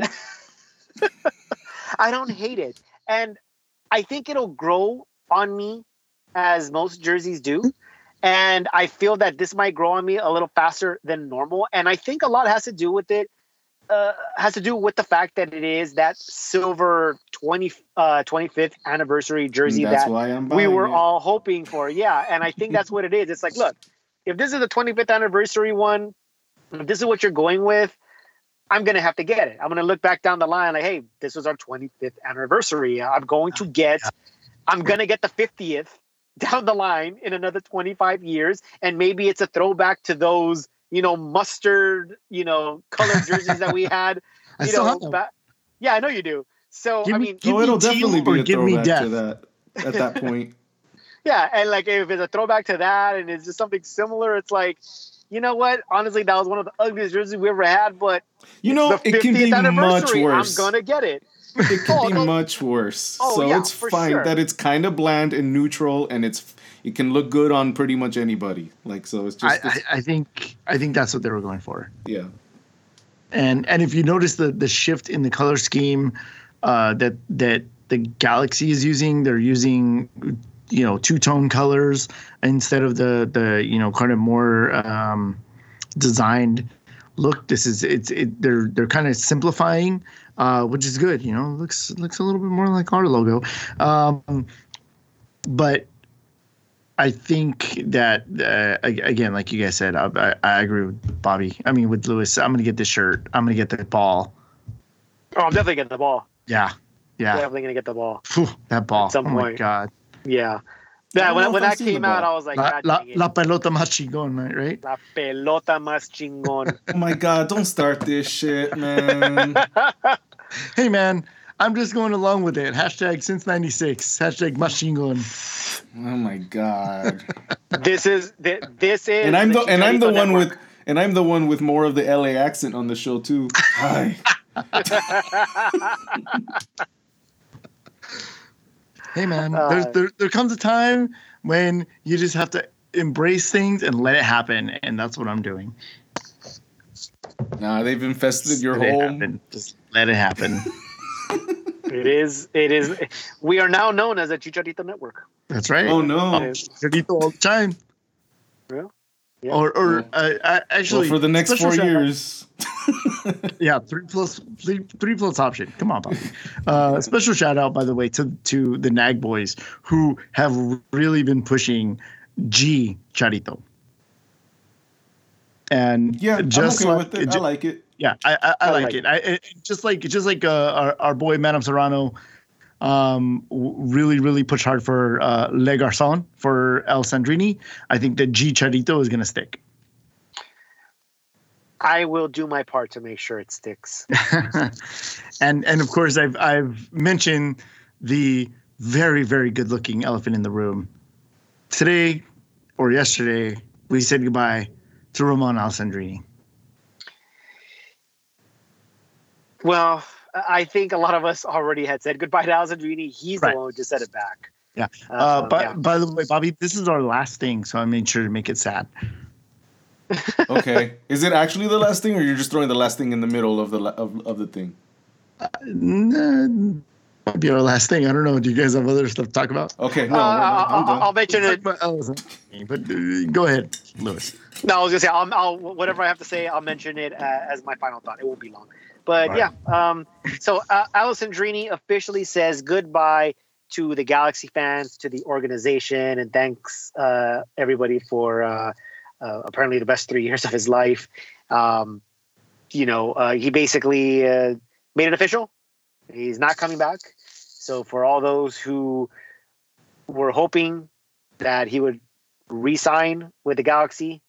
[SPEAKER 3] I don't hate it, and I think it'll grow on me as most jerseys do. And I feel that this might grow on me a little faster than normal. And I think a lot has to do with it. Uh, has to do with the fact that it is that silver 20, uh, 25th anniversary jersey
[SPEAKER 1] That's
[SPEAKER 3] that we were
[SPEAKER 1] it.
[SPEAKER 3] all hoping for. Yeah, and I think that's what it is. It's like, look, if this is the 25th anniversary one, if this is what you're going with, I'm gonna have to get it. I'm gonna look back down the line like, hey, this was our 25th anniversary. I'm going to get, I'm gonna get the 50th down the line in another 25 years, and maybe it's a throwback to those, you know, mustard, you know, colored jerseys that we had.
[SPEAKER 2] I
[SPEAKER 3] You
[SPEAKER 2] still
[SPEAKER 3] know,
[SPEAKER 2] have them.
[SPEAKER 3] ba- yeah, I know you do. So
[SPEAKER 2] Give
[SPEAKER 3] I
[SPEAKER 2] me-
[SPEAKER 3] mean,
[SPEAKER 2] give
[SPEAKER 1] oh, it'll
[SPEAKER 2] me teal
[SPEAKER 1] definitely
[SPEAKER 2] or
[SPEAKER 1] be a
[SPEAKER 2] give me
[SPEAKER 1] throwback to
[SPEAKER 2] death.
[SPEAKER 1] that. At that point,
[SPEAKER 3] Yeah, and like if it's a throwback to that and it's just something similar, it's like, you know what? Honestly, that was one of the ugliest jerseys we ever had, but
[SPEAKER 1] you know,
[SPEAKER 3] the
[SPEAKER 1] it can
[SPEAKER 3] 50th
[SPEAKER 1] be much worse.
[SPEAKER 3] I'm gonna get it.
[SPEAKER 1] It could
[SPEAKER 3] Oh,
[SPEAKER 1] be
[SPEAKER 3] no.
[SPEAKER 1] much worse.
[SPEAKER 3] Oh,
[SPEAKER 1] so
[SPEAKER 3] yeah,
[SPEAKER 1] it's fine
[SPEAKER 3] sure.
[SPEAKER 1] that it's kind of bland and neutral, and it's it can look good on pretty much anybody. Like so, it's just
[SPEAKER 2] I,
[SPEAKER 1] it's-
[SPEAKER 2] I think I think that's what they were going for.
[SPEAKER 1] yeah.
[SPEAKER 2] And and if you notice the the shift in the color scheme, uh, that that the Galaxy is using. They're using you know two tone colors instead of the the you know kind of more um, designed look. This is it's it, they're they're kind of simplifying, uh, which is good. You know, looks looks a little bit more like our logo, um, but I think that uh, again, like you guys said, I, I, agree with Bobby. I mean, with Lewis, I'm gonna get the shirt. I'm gonna get the ball.
[SPEAKER 3] Oh, I'm definitely getting the ball.
[SPEAKER 2] Yeah, yeah.
[SPEAKER 3] Definitely gonna get the ball.
[SPEAKER 2] Whew, that ball. At some oh point. my god.
[SPEAKER 3] Yeah. Yeah, when, when that came out, I was like,
[SPEAKER 2] la, la, la, pelota más chingón, right?
[SPEAKER 3] La pelota más chingón.
[SPEAKER 1] oh my god, don't start this shit, man.
[SPEAKER 2] hey, man, I'm just going along with it. Hashtag since '96. Hashtag machine gun.
[SPEAKER 1] Oh my god.
[SPEAKER 3] this is this is.
[SPEAKER 1] And I'm the, the and I'm the one with and I'm the one with more of the LA accent on the show too. Hi.
[SPEAKER 2] Hey man, uh, there there comes a time when you just have to embrace things and let it happen, and that's what I'm doing.
[SPEAKER 1] Nah, they've infested your
[SPEAKER 2] let
[SPEAKER 1] home.
[SPEAKER 2] Just let it happen.
[SPEAKER 3] it is. It is. We are now known as a Chicharito Network.
[SPEAKER 2] That's right.
[SPEAKER 1] Oh no,
[SPEAKER 2] Chicharito all the time.
[SPEAKER 3] Yeah.
[SPEAKER 2] yeah. Or, or uh, actually,
[SPEAKER 1] well, for the next four years.
[SPEAKER 2] yeah, three plus three, three plus option. Come on, Bobby. Uh, special shout out, by the way, to to the Nag boys who have really been pushing G Charito. And
[SPEAKER 1] yeah, just I'm okay like, with it. I like it.
[SPEAKER 2] Yeah, I, I, I, I like, like, it. it. I it, just like just like uh, our our boy Madame Serrano, um, really really pushed hard for uh, Le Garçon for El Sandrini. I think that G Charito is gonna stick.
[SPEAKER 3] I will do my part to make sure it sticks.
[SPEAKER 2] and and of course I've I've mentioned the very very good looking elephant in the room. Today or yesterday we said goodbye to Romain Alessandrini.
[SPEAKER 3] Well, I think a lot of us already had said goodbye to Alessandrini. He's right. the one who just said it back.
[SPEAKER 2] Yeah. Uh, uh, but yeah. by the way, Bobby, this is our last thing, so I made sure to make it sad
[SPEAKER 1] okay. Is it actually the last thing, or you're just throwing the last thing in the middle of the of, of the thing?
[SPEAKER 2] Uh, nah, might be our last thing. I don't know. Do you guys have other stuff to talk about?
[SPEAKER 1] Okay, no,
[SPEAKER 3] uh, I'll, I'll, mention it.
[SPEAKER 2] but uh, go ahead, Lewis.
[SPEAKER 3] No, I was gonna say I'll, I'll, whatever I have to say. I'll mention it uh, as my final thought. It won't be long. But right. yeah, um, so uh, Drini officially says goodbye to the Galaxy fans, to the organization, and thanks uh, everybody for uh, apparently the best three years of his life. Um, you know, uh, he basically uh, made it official. He's not coming back. So for all those who were hoping that he would re-sign with the Galaxy,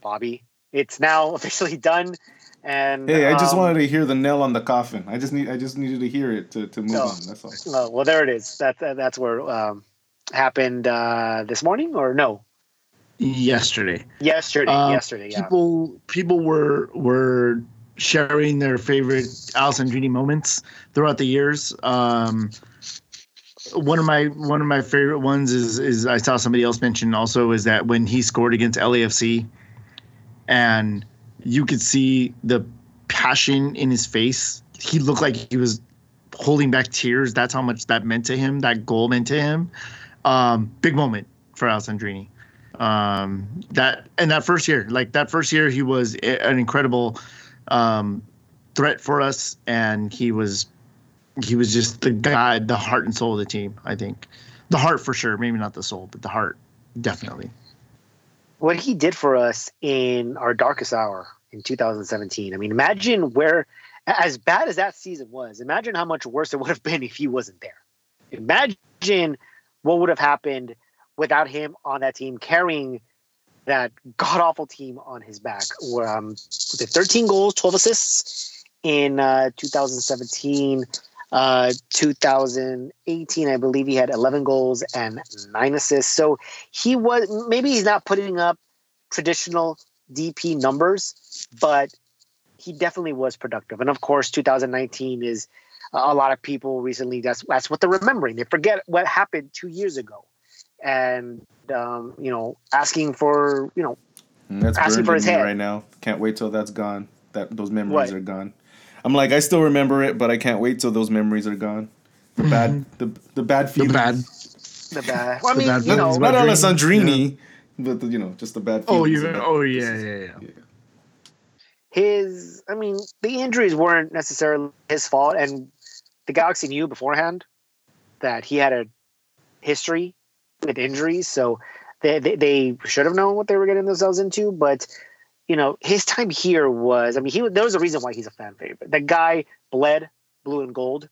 [SPEAKER 3] Bobby, it's now officially done. And
[SPEAKER 1] hey, I just um, wanted to hear the nail on the coffin. I just need, I just needed to hear it to, to move on. That's all.
[SPEAKER 3] Well, there it is. That, that's where um, happened uh, this morning, or no?
[SPEAKER 2] Yesterday.
[SPEAKER 3] Yesterday, uh, yesterday.
[SPEAKER 2] Yeah. People people were were sharing their favorite Alessandrini moments throughout the years. Um, one of my one of my favorite ones is is I saw somebody else mention also is that when he scored against LAFC, and you could see the passion in his face. He looked like he was holding back tears. That's how much that meant to him. That goal meant to him. Um, big moment for Alessandrini um, that and that first year, like that first year, he was an incredible um, threat for us, and he was he was just the guy, the heart and soul of the team. I think the heart for sure, maybe not the soul, but the heart definitely.
[SPEAKER 3] What he did for us in our darkest hour in 2017. I mean, imagine where, as bad as that season was, imagine how much worse it would have been if he wasn't there. Imagine what would have happened without him on that team carrying that god awful team on his back. Where um, with 13 goals, 12 assists in uh, 2017. Uh, 2018, I believe he had 11 goals and nine assists. So he was maybe he's not putting up traditional DP numbers, but he definitely was productive. And of course, 2019 is a lot of people recently. That's that's what they're remembering. They forget what happened two years ago and um, you know asking for you know
[SPEAKER 1] mm, that's asking for his head right now. Can't wait till that's gone. That those memories what? are gone. I'm like I still remember it, but I can't wait till those memories are gone. the bad the the bad feelings.
[SPEAKER 2] The bad.
[SPEAKER 3] The bad. Well, I
[SPEAKER 2] The
[SPEAKER 3] mean,
[SPEAKER 2] bad
[SPEAKER 3] you know,
[SPEAKER 2] feelings
[SPEAKER 1] Not
[SPEAKER 2] about
[SPEAKER 1] Alessandrini, but the, you know, just the bad.
[SPEAKER 2] Oh, you.
[SPEAKER 1] about-
[SPEAKER 2] Oh, yeah, yeah, yeah.
[SPEAKER 3] his. I mean, the injuries weren't necessarily his fault, and the Galaxy knew beforehand that he had a history with injuries, so they they, they should have known what they were getting themselves into. But you know, his time here was. I mean, he there was a reason why he's a fan favorite. The guy bled blue and gold.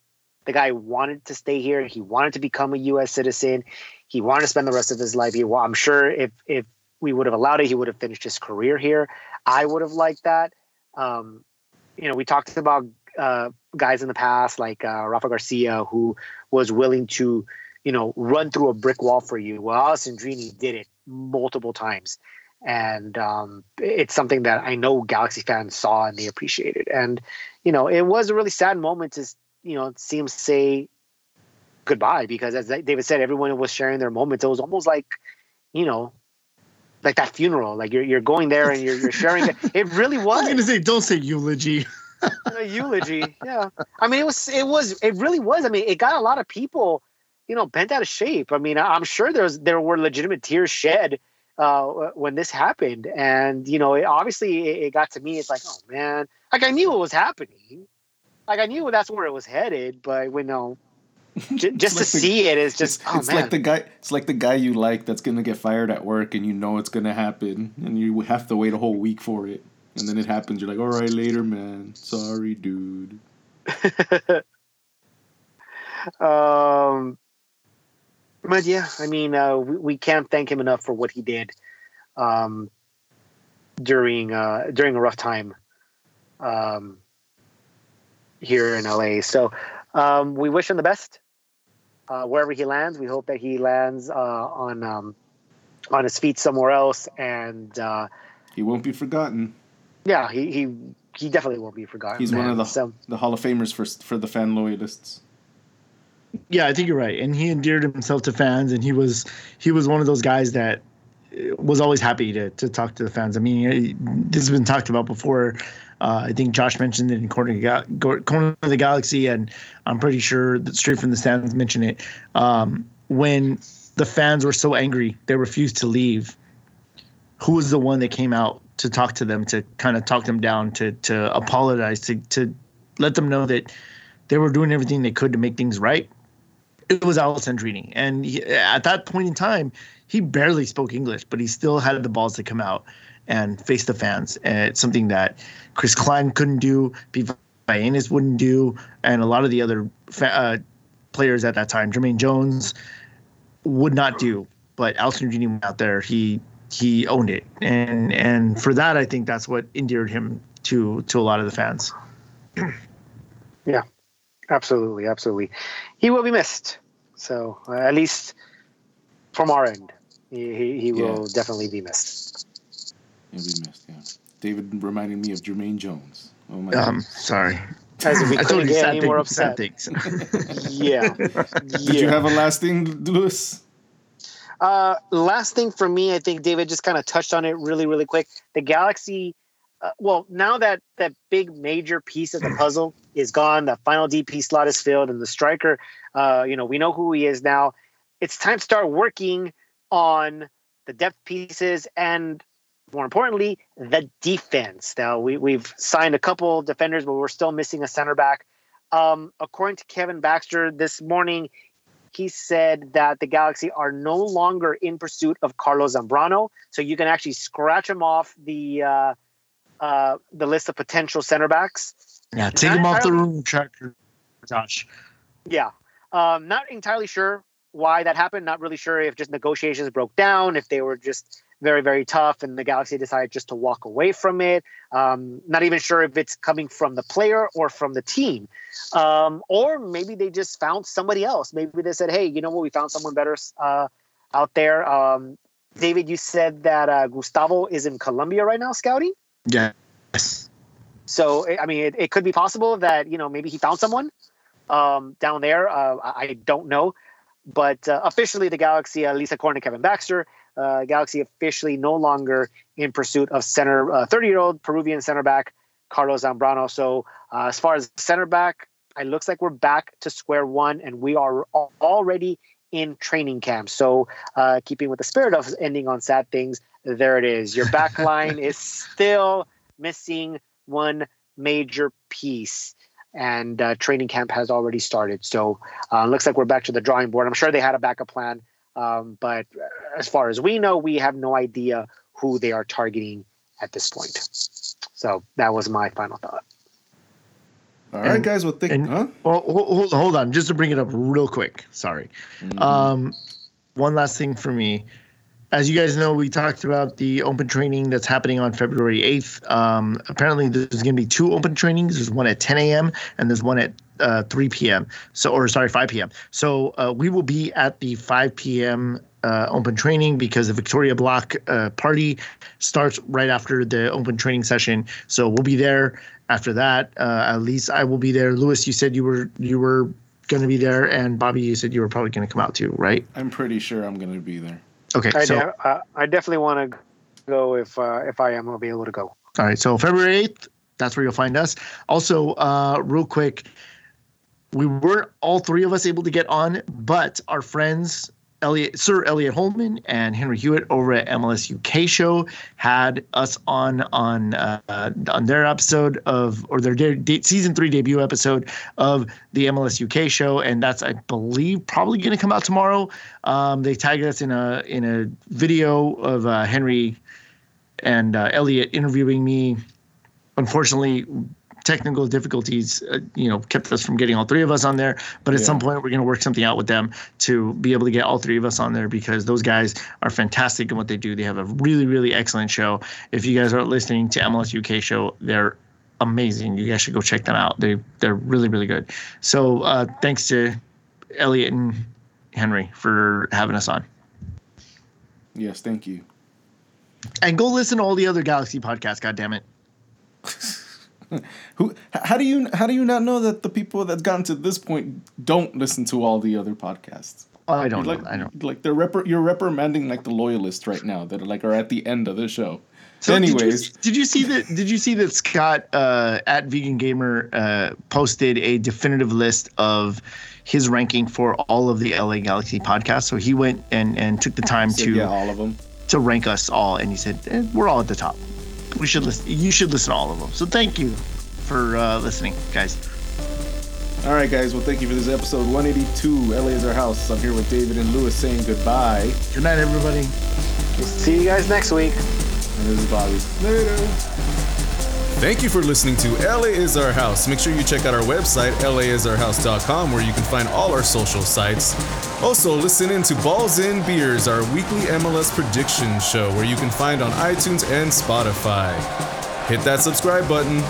[SPEAKER 3] The guy wanted to stay here. He wanted to become a U.S. citizen. He wanted to spend the rest of his life here. Well, I'm sure if if we would have allowed it, he would have finished his career here. I would have liked that. Um, you know, we talked about uh, guys in the past like uh, Rafa Garcia, who was willing to, you know, run through a brick wall for you. Well, Alessandrini did it multiple times, and um, it's something that I know Galaxy fans saw and they appreciated. And you know, it was a really sad moment to, you know, see him say goodbye because, as David said, everyone was sharing their moments. It was almost like, you know. Like that funeral, like you're you're going there and you're you're sharing it. It really was.
[SPEAKER 2] I
[SPEAKER 3] was
[SPEAKER 2] gonna say, don't say eulogy.
[SPEAKER 3] a eulogy. Yeah, I mean, it was, it was, it really was. I mean, it got a lot of people, you know, bent out of shape. I mean, I'm sure there was there were legitimate tears shed uh, when this happened, and you know, it, obviously, it, it got to me. It's like, oh man, like I knew it was happening, like I knew that's where it was headed, but when know. j- just to
[SPEAKER 1] the-
[SPEAKER 3] see it is
[SPEAKER 1] It's,
[SPEAKER 3] just oh
[SPEAKER 1] it's like the guy. It's like the guy you like that's gonna get fired at work, and you know it's gonna happen, and you have to wait a whole week for it, and then it happens. You're like, all right, later, man. Sorry, dude.
[SPEAKER 3] Um, but yeah, I mean, uh, we, we can't thank him enough for what he did um, during uh, during a rough time um, here in LA. So um, we wish him the best uh, wherever he lands. We hope that he lands uh, on um, on his feet somewhere else, and uh,
[SPEAKER 1] He won't be forgotten.
[SPEAKER 3] yeah, he he he definitely won't be forgotten.
[SPEAKER 1] He's one of the
[SPEAKER 3] So,
[SPEAKER 1] the Hall of Famers for for the fan loyalists.
[SPEAKER 2] Yeah, I think you're right. And he endeared himself to fans, and he was he was one of those guys that was always happy to to talk to the fans. I mean, this has been talked about before. Uh, I think Josh mentioned it in Corner of the Galaxy, and I'm pretty sure that Straight from the Stands mentioned it. Um, when the fans were so angry, they refused to leave. Who was the one that came out to talk to them, to kind of talk them down, to to apologize, to to let them know that they were doing everything they could to make things right? It was Alessandrini. And he, at that point in time, he barely spoke English, but he still had the balls to come out and face the fans. And it's something that Chris Klein couldn't do, Pete wouldn't do, and a lot of the other fa- uh, players at that time, Jermaine Jones, would not do. But Alessandrini went out there, he he owned it, and and for that, I think that's what endeared him to to a lot of the fans.
[SPEAKER 3] Absolutely, absolutely, he will be missed. So uh, at least from our end, he he, he will
[SPEAKER 1] Yeah.
[SPEAKER 3] definitely be missed.
[SPEAKER 1] He'll be missed. Yeah. David reminding me of Jermaine Jones. Oh my
[SPEAKER 2] Um,
[SPEAKER 1] god.
[SPEAKER 2] sorry,
[SPEAKER 3] As if we
[SPEAKER 2] I told
[SPEAKER 3] couldn't
[SPEAKER 2] you
[SPEAKER 3] get
[SPEAKER 2] sad
[SPEAKER 3] any more upset.
[SPEAKER 2] things.
[SPEAKER 3] Yeah.
[SPEAKER 1] Did you have a last thing, Lewis?
[SPEAKER 3] Uh, last thing for me, I think David just kind of touched on it really, really quick. The Galaxy, uh, well, now that that big major piece of the puzzle is gone, the final DP slot is filled, and the striker, uh, you know, we know who he is now. It's time to start working on the depth pieces and, more importantly, the defense. Now we we've signed a couple defenders, but we're still missing a center back. Um, according to Kevin Baxter this morning, he said that the Galaxy are no longer in pursuit of Carlos Zambrano, so you can actually scratch him off the uh, uh, the list of potential center backs.
[SPEAKER 2] Yeah, take
[SPEAKER 3] Not
[SPEAKER 2] him off the room, tractor, Josh.
[SPEAKER 3] Yeah, um, not entirely sure why that happened. Not really sure if just negotiations broke down, if they were just very very tough, and the Galaxy decided just to walk away from it. Um, not even sure if it's coming from the player or from the team, um, or maybe they just found somebody else. Maybe they said, "Hey, you know what? We found someone better uh, out there." Um, David, you said that uh, Gustavo is in Colombia right now scouting.
[SPEAKER 2] Yes.
[SPEAKER 3] So I mean, it, it could be possible that you know maybe he found someone um, down there. Uh, I, don't know, but uh, officially, the Galaxy, uh, Lisa Korn and Kevin Baxter, uh, Galaxy officially no longer in pursuit of center thirty year old Peruvian center back Carlos Zambrano. So uh, as far as center back it looks like we're back to square one, and we are already in training camp. So, uh, keeping with the spirit of ending on sad things, there it is. Your back line is still missing one major piece and uh, training camp has already started. So uh, looks like we're back to the drawing board. I'm sure they had a backup plan, um, but as far as we know, we have no idea who they are targeting at this point. So that was my final thought.
[SPEAKER 1] All right, and, guys. Well, think. And, huh?
[SPEAKER 2] Well, hold, hold on, just to bring it up real quick. Sorry. Mm-hmm. Um, one last thing for me as you guys know, we talked about the open training that's happening on February 8th. Um, apparently, there's going to be two open trainings. There's one at 10 a.m. and there's one at uh, 3 p.m. So, or sorry, 5 p.m. So uh, we will be at the 5 p.m. Uh, open training because the Victoria Block uh, party starts right after the open training session. So we'll be there after that. Uh, at least I will be there. Lewis, you said you were you were going to be there, and Bobby, you said you were probably going to come out too, right?
[SPEAKER 1] I'm pretty sure I'm going to be there.
[SPEAKER 2] Okay, I,
[SPEAKER 3] so, de- uh, I definitely want to go if uh, if I am, I'll be able to go.
[SPEAKER 2] All right, so February eighth, that's where you'll find us. Also, uh, real quick, we weren't all three of us able to get on, but our friends Elliot, Sir Elliot Holman and Henry Hewitt over at MLS UK show had us on on uh, on their episode of or their de- de- season three debut episode of the MLS UK show, and that's I believe probably going to come out tomorrow. Um, they tagged us in a in a video of uh, Henry and uh, Elliot interviewing me. Unfortunately, technical difficulties, uh, you know, kept us from getting all three of us on there. But at yeah. some point, we're going to work something out with them to be able to get all three of us on there because those guys are fantastic in what they do. They have a really, really excellent show. If you guys are listening to MLS UK show, they're amazing. You guys should go check them out. They they're really, really good. So uh, thanks to Elliot and Henry for having us on.
[SPEAKER 1] Yes, thank you.
[SPEAKER 2] And go listen to all the other Galaxy podcasts. God damn it.
[SPEAKER 1] Who? How do you? How do you not know that the people that's gotten to this point don't listen to all the other podcasts?
[SPEAKER 2] I don't
[SPEAKER 1] like,
[SPEAKER 2] know. I don't.
[SPEAKER 1] Like they're rep- you're reprimanding like the loyalists right now that are like are at the end of the show. So anyways,
[SPEAKER 2] did you, did you, see that? Did you see that Scott uh, at Vegan Gamer uh, posted a definitive list of his ranking for all of the LA Galaxy podcasts? So he went and and took the time so, to
[SPEAKER 1] yeah all of them
[SPEAKER 2] to rank us all, and he said eh, we're all at the top we should listen. You should listen to all of them. So thank you for uh, listening, guys.
[SPEAKER 1] All right, guys. Well, thank you for this episode 182. LA is our house. I'm here with David and Lewis saying goodbye.
[SPEAKER 2] Good night, everybody.
[SPEAKER 3] See you guys next week.
[SPEAKER 1] And this is Bobby. Later.
[SPEAKER 4] Thank you for listening to LA is Our House. Make sure you check out our website, laisourhouse.com, where you can find all our social sites. Also, listen in to Balls in Beers, our weekly MLS prediction show, where you can find on iTunes and Spotify. Hit that subscribe button.